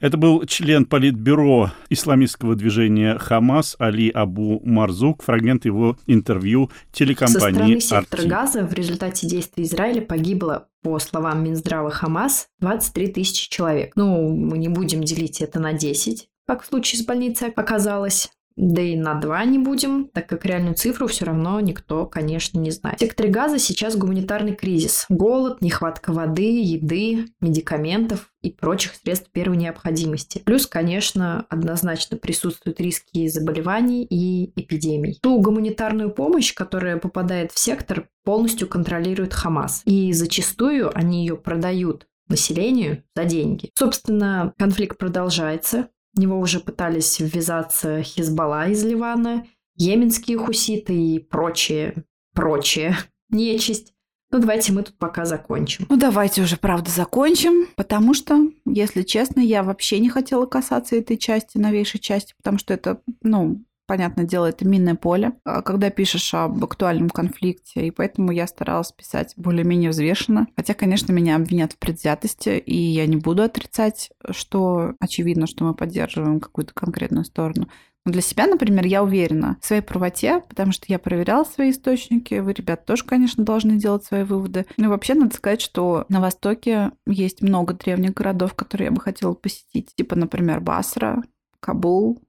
Это был член политбюро исламистского движения «Хамас» Али Абу Марзук, фрагмент его интервью телекомпании Со стороны сектора Газа в результате действий Израиля погибло, по словам Минздрава «Хамас», 23 тысячи человек. Ну, мы не будем делить это на 10, как в случае с больницей оказалось да и на два не будем, так как реальную цифру все равно никто, конечно, не знает. В секторе газа сейчас гуманитарный кризис. Голод, нехватка воды, еды, медикаментов и прочих средств первой необходимости. Плюс, конечно, однозначно присутствуют риски заболеваний и эпидемий. Ту гуманитарную помощь, которая попадает в сектор, полностью контролирует Хамас. И зачастую они ее продают населению за деньги. Собственно, конфликт продолжается. В него уже пытались ввязаться Хизбалла из Ливана, йеменские хуситы и прочие, прочие нечисть. Ну, давайте мы тут пока закончим. Ну, давайте уже, правда, закончим, потому что, если честно, я вообще не хотела касаться этой части, новейшей части, потому что это, ну, понятное дело, это минное поле, а когда пишешь об актуальном конфликте, и поэтому я старалась писать более-менее взвешенно. Хотя, конечно, меня обвинят в предвзятости, и я не буду отрицать, что очевидно, что мы поддерживаем какую-то конкретную сторону. Но для себя, например, я уверена в своей правоте, потому что я проверяла свои источники. Вы, ребят, тоже, конечно, должны делать свои выводы. Ну и вообще, надо сказать, что на Востоке есть много древних городов, которые я бы хотела посетить. Типа, например, Басра, Кабул,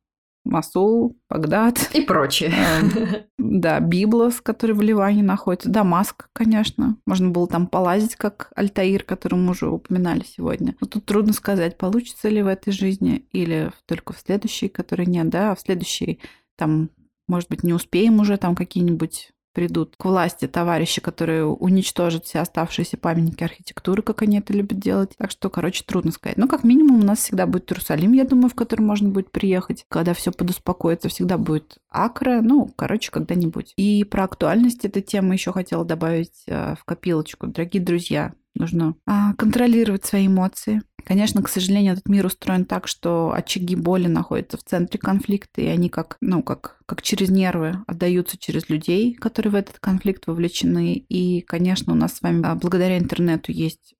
Масул, Багдад. И прочее. Эм, да, Библос, который в Ливане находится. Дамаск, конечно. Можно было там полазить, как Альтаир, который мы уже упоминали сегодня. Но тут трудно сказать, получится ли в этой жизни или только в следующей, которой нет, да, а в следующей там, может быть, не успеем уже там какие-нибудь придут к власти товарищи, которые уничтожат все оставшиеся памятники архитектуры, как они это любят делать. Так что, короче, трудно сказать. Но как минимум у нас всегда будет Иерусалим, я думаю, в который можно будет приехать, когда все подуспокоится. Всегда будет Акра, ну, короче, когда-нибудь. И про актуальность этой темы еще хотела добавить э, в копилочку. Дорогие друзья, нужно а, контролировать свои эмоции, Конечно, к сожалению, этот мир устроен так, что очаги боли находятся в центре конфликта, и они как, ну, как, как через нервы отдаются через людей, которые в этот конфликт вовлечены. И, конечно, у нас с вами а, благодаря интернету есть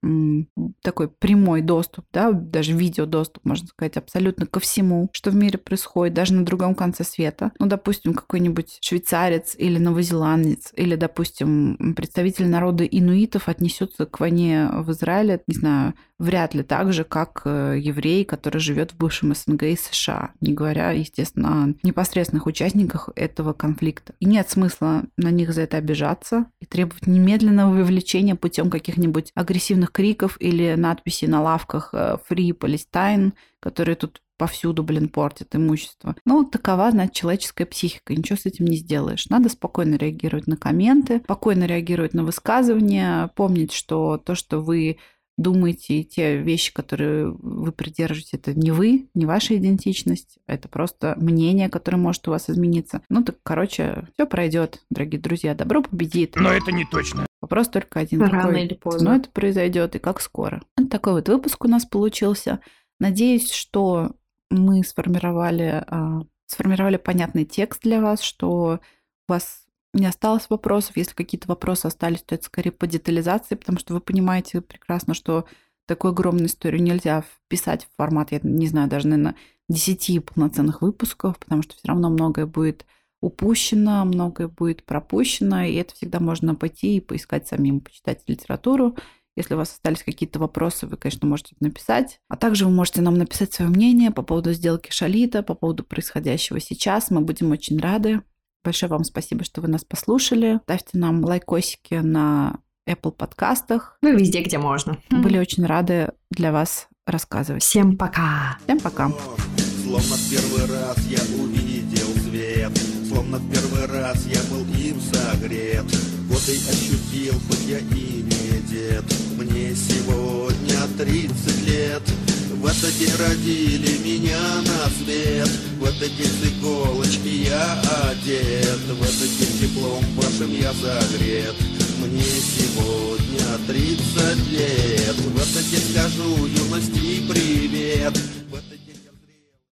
такой прямой доступ, да, даже видеодоступ, можно сказать, абсолютно ко всему, что в мире происходит, даже на другом конце света. Ну, допустим, какой-нибудь швейцарец или новозеландец, или, допустим, представитель народа инуитов отнесется к войне в Израиле, не знаю, вряд ли так же, как э, еврей, который живет в бывшем СНГ и США, не говоря, естественно, о непосредственных участниках этого конфликта. И нет смысла на них за это обижаться и требовать немедленного вовлечения путем каких-нибудь агрессивных криков или надписей на лавках э, «Free Palestine», которые тут повсюду, блин, портят имущество. Ну, такова, значит, человеческая психика. Ничего с этим не сделаешь. Надо спокойно реагировать на комменты, спокойно реагировать на высказывания, помнить, что то, что вы думаете, и те вещи, которые вы придерживаете, это не вы, не ваша идентичность, это просто мнение, которое может у вас измениться. Ну так, короче, все пройдет, дорогие друзья, добро победит. Но это не точно. Вопрос только один. Рано какой или поздно. Но это произойдет и как скоро. Вот такой вот выпуск у нас получился. Надеюсь, что мы сформировали, а, сформировали понятный текст для вас, что у вас не осталось вопросов. Если какие-то вопросы остались, то это скорее по детализации, потому что вы понимаете прекрасно, что такую огромную историю нельзя вписать в формат, я не знаю, даже, наверное, 10 полноценных выпусков, потому что все равно многое будет упущено, многое будет пропущено, и это всегда можно пойти и поискать самим, почитать литературу. Если у вас остались какие-то вопросы, вы, конечно, можете написать. А также вы можете нам написать свое мнение по поводу сделки Шалита, по поводу происходящего сейчас. Мы будем очень рады. Большое вам спасибо, что вы нас послушали. Ставьте нам лайкосики на Apple подкастах. Ну, везде, где можно. Были очень рады для вас рассказывать. Всем пока. Всем пока. Словно первый раз я увидел Словно в первый раз я был им согрет. Вот и ощутил, хоть я и не дед. Мне сегодня тридцать лет. В этот день родили меня на свет. В этот день с иголочки я одет. В этот день теплом вашим я загрет мне сегодня тридцать лет. В этот день скажу юности привет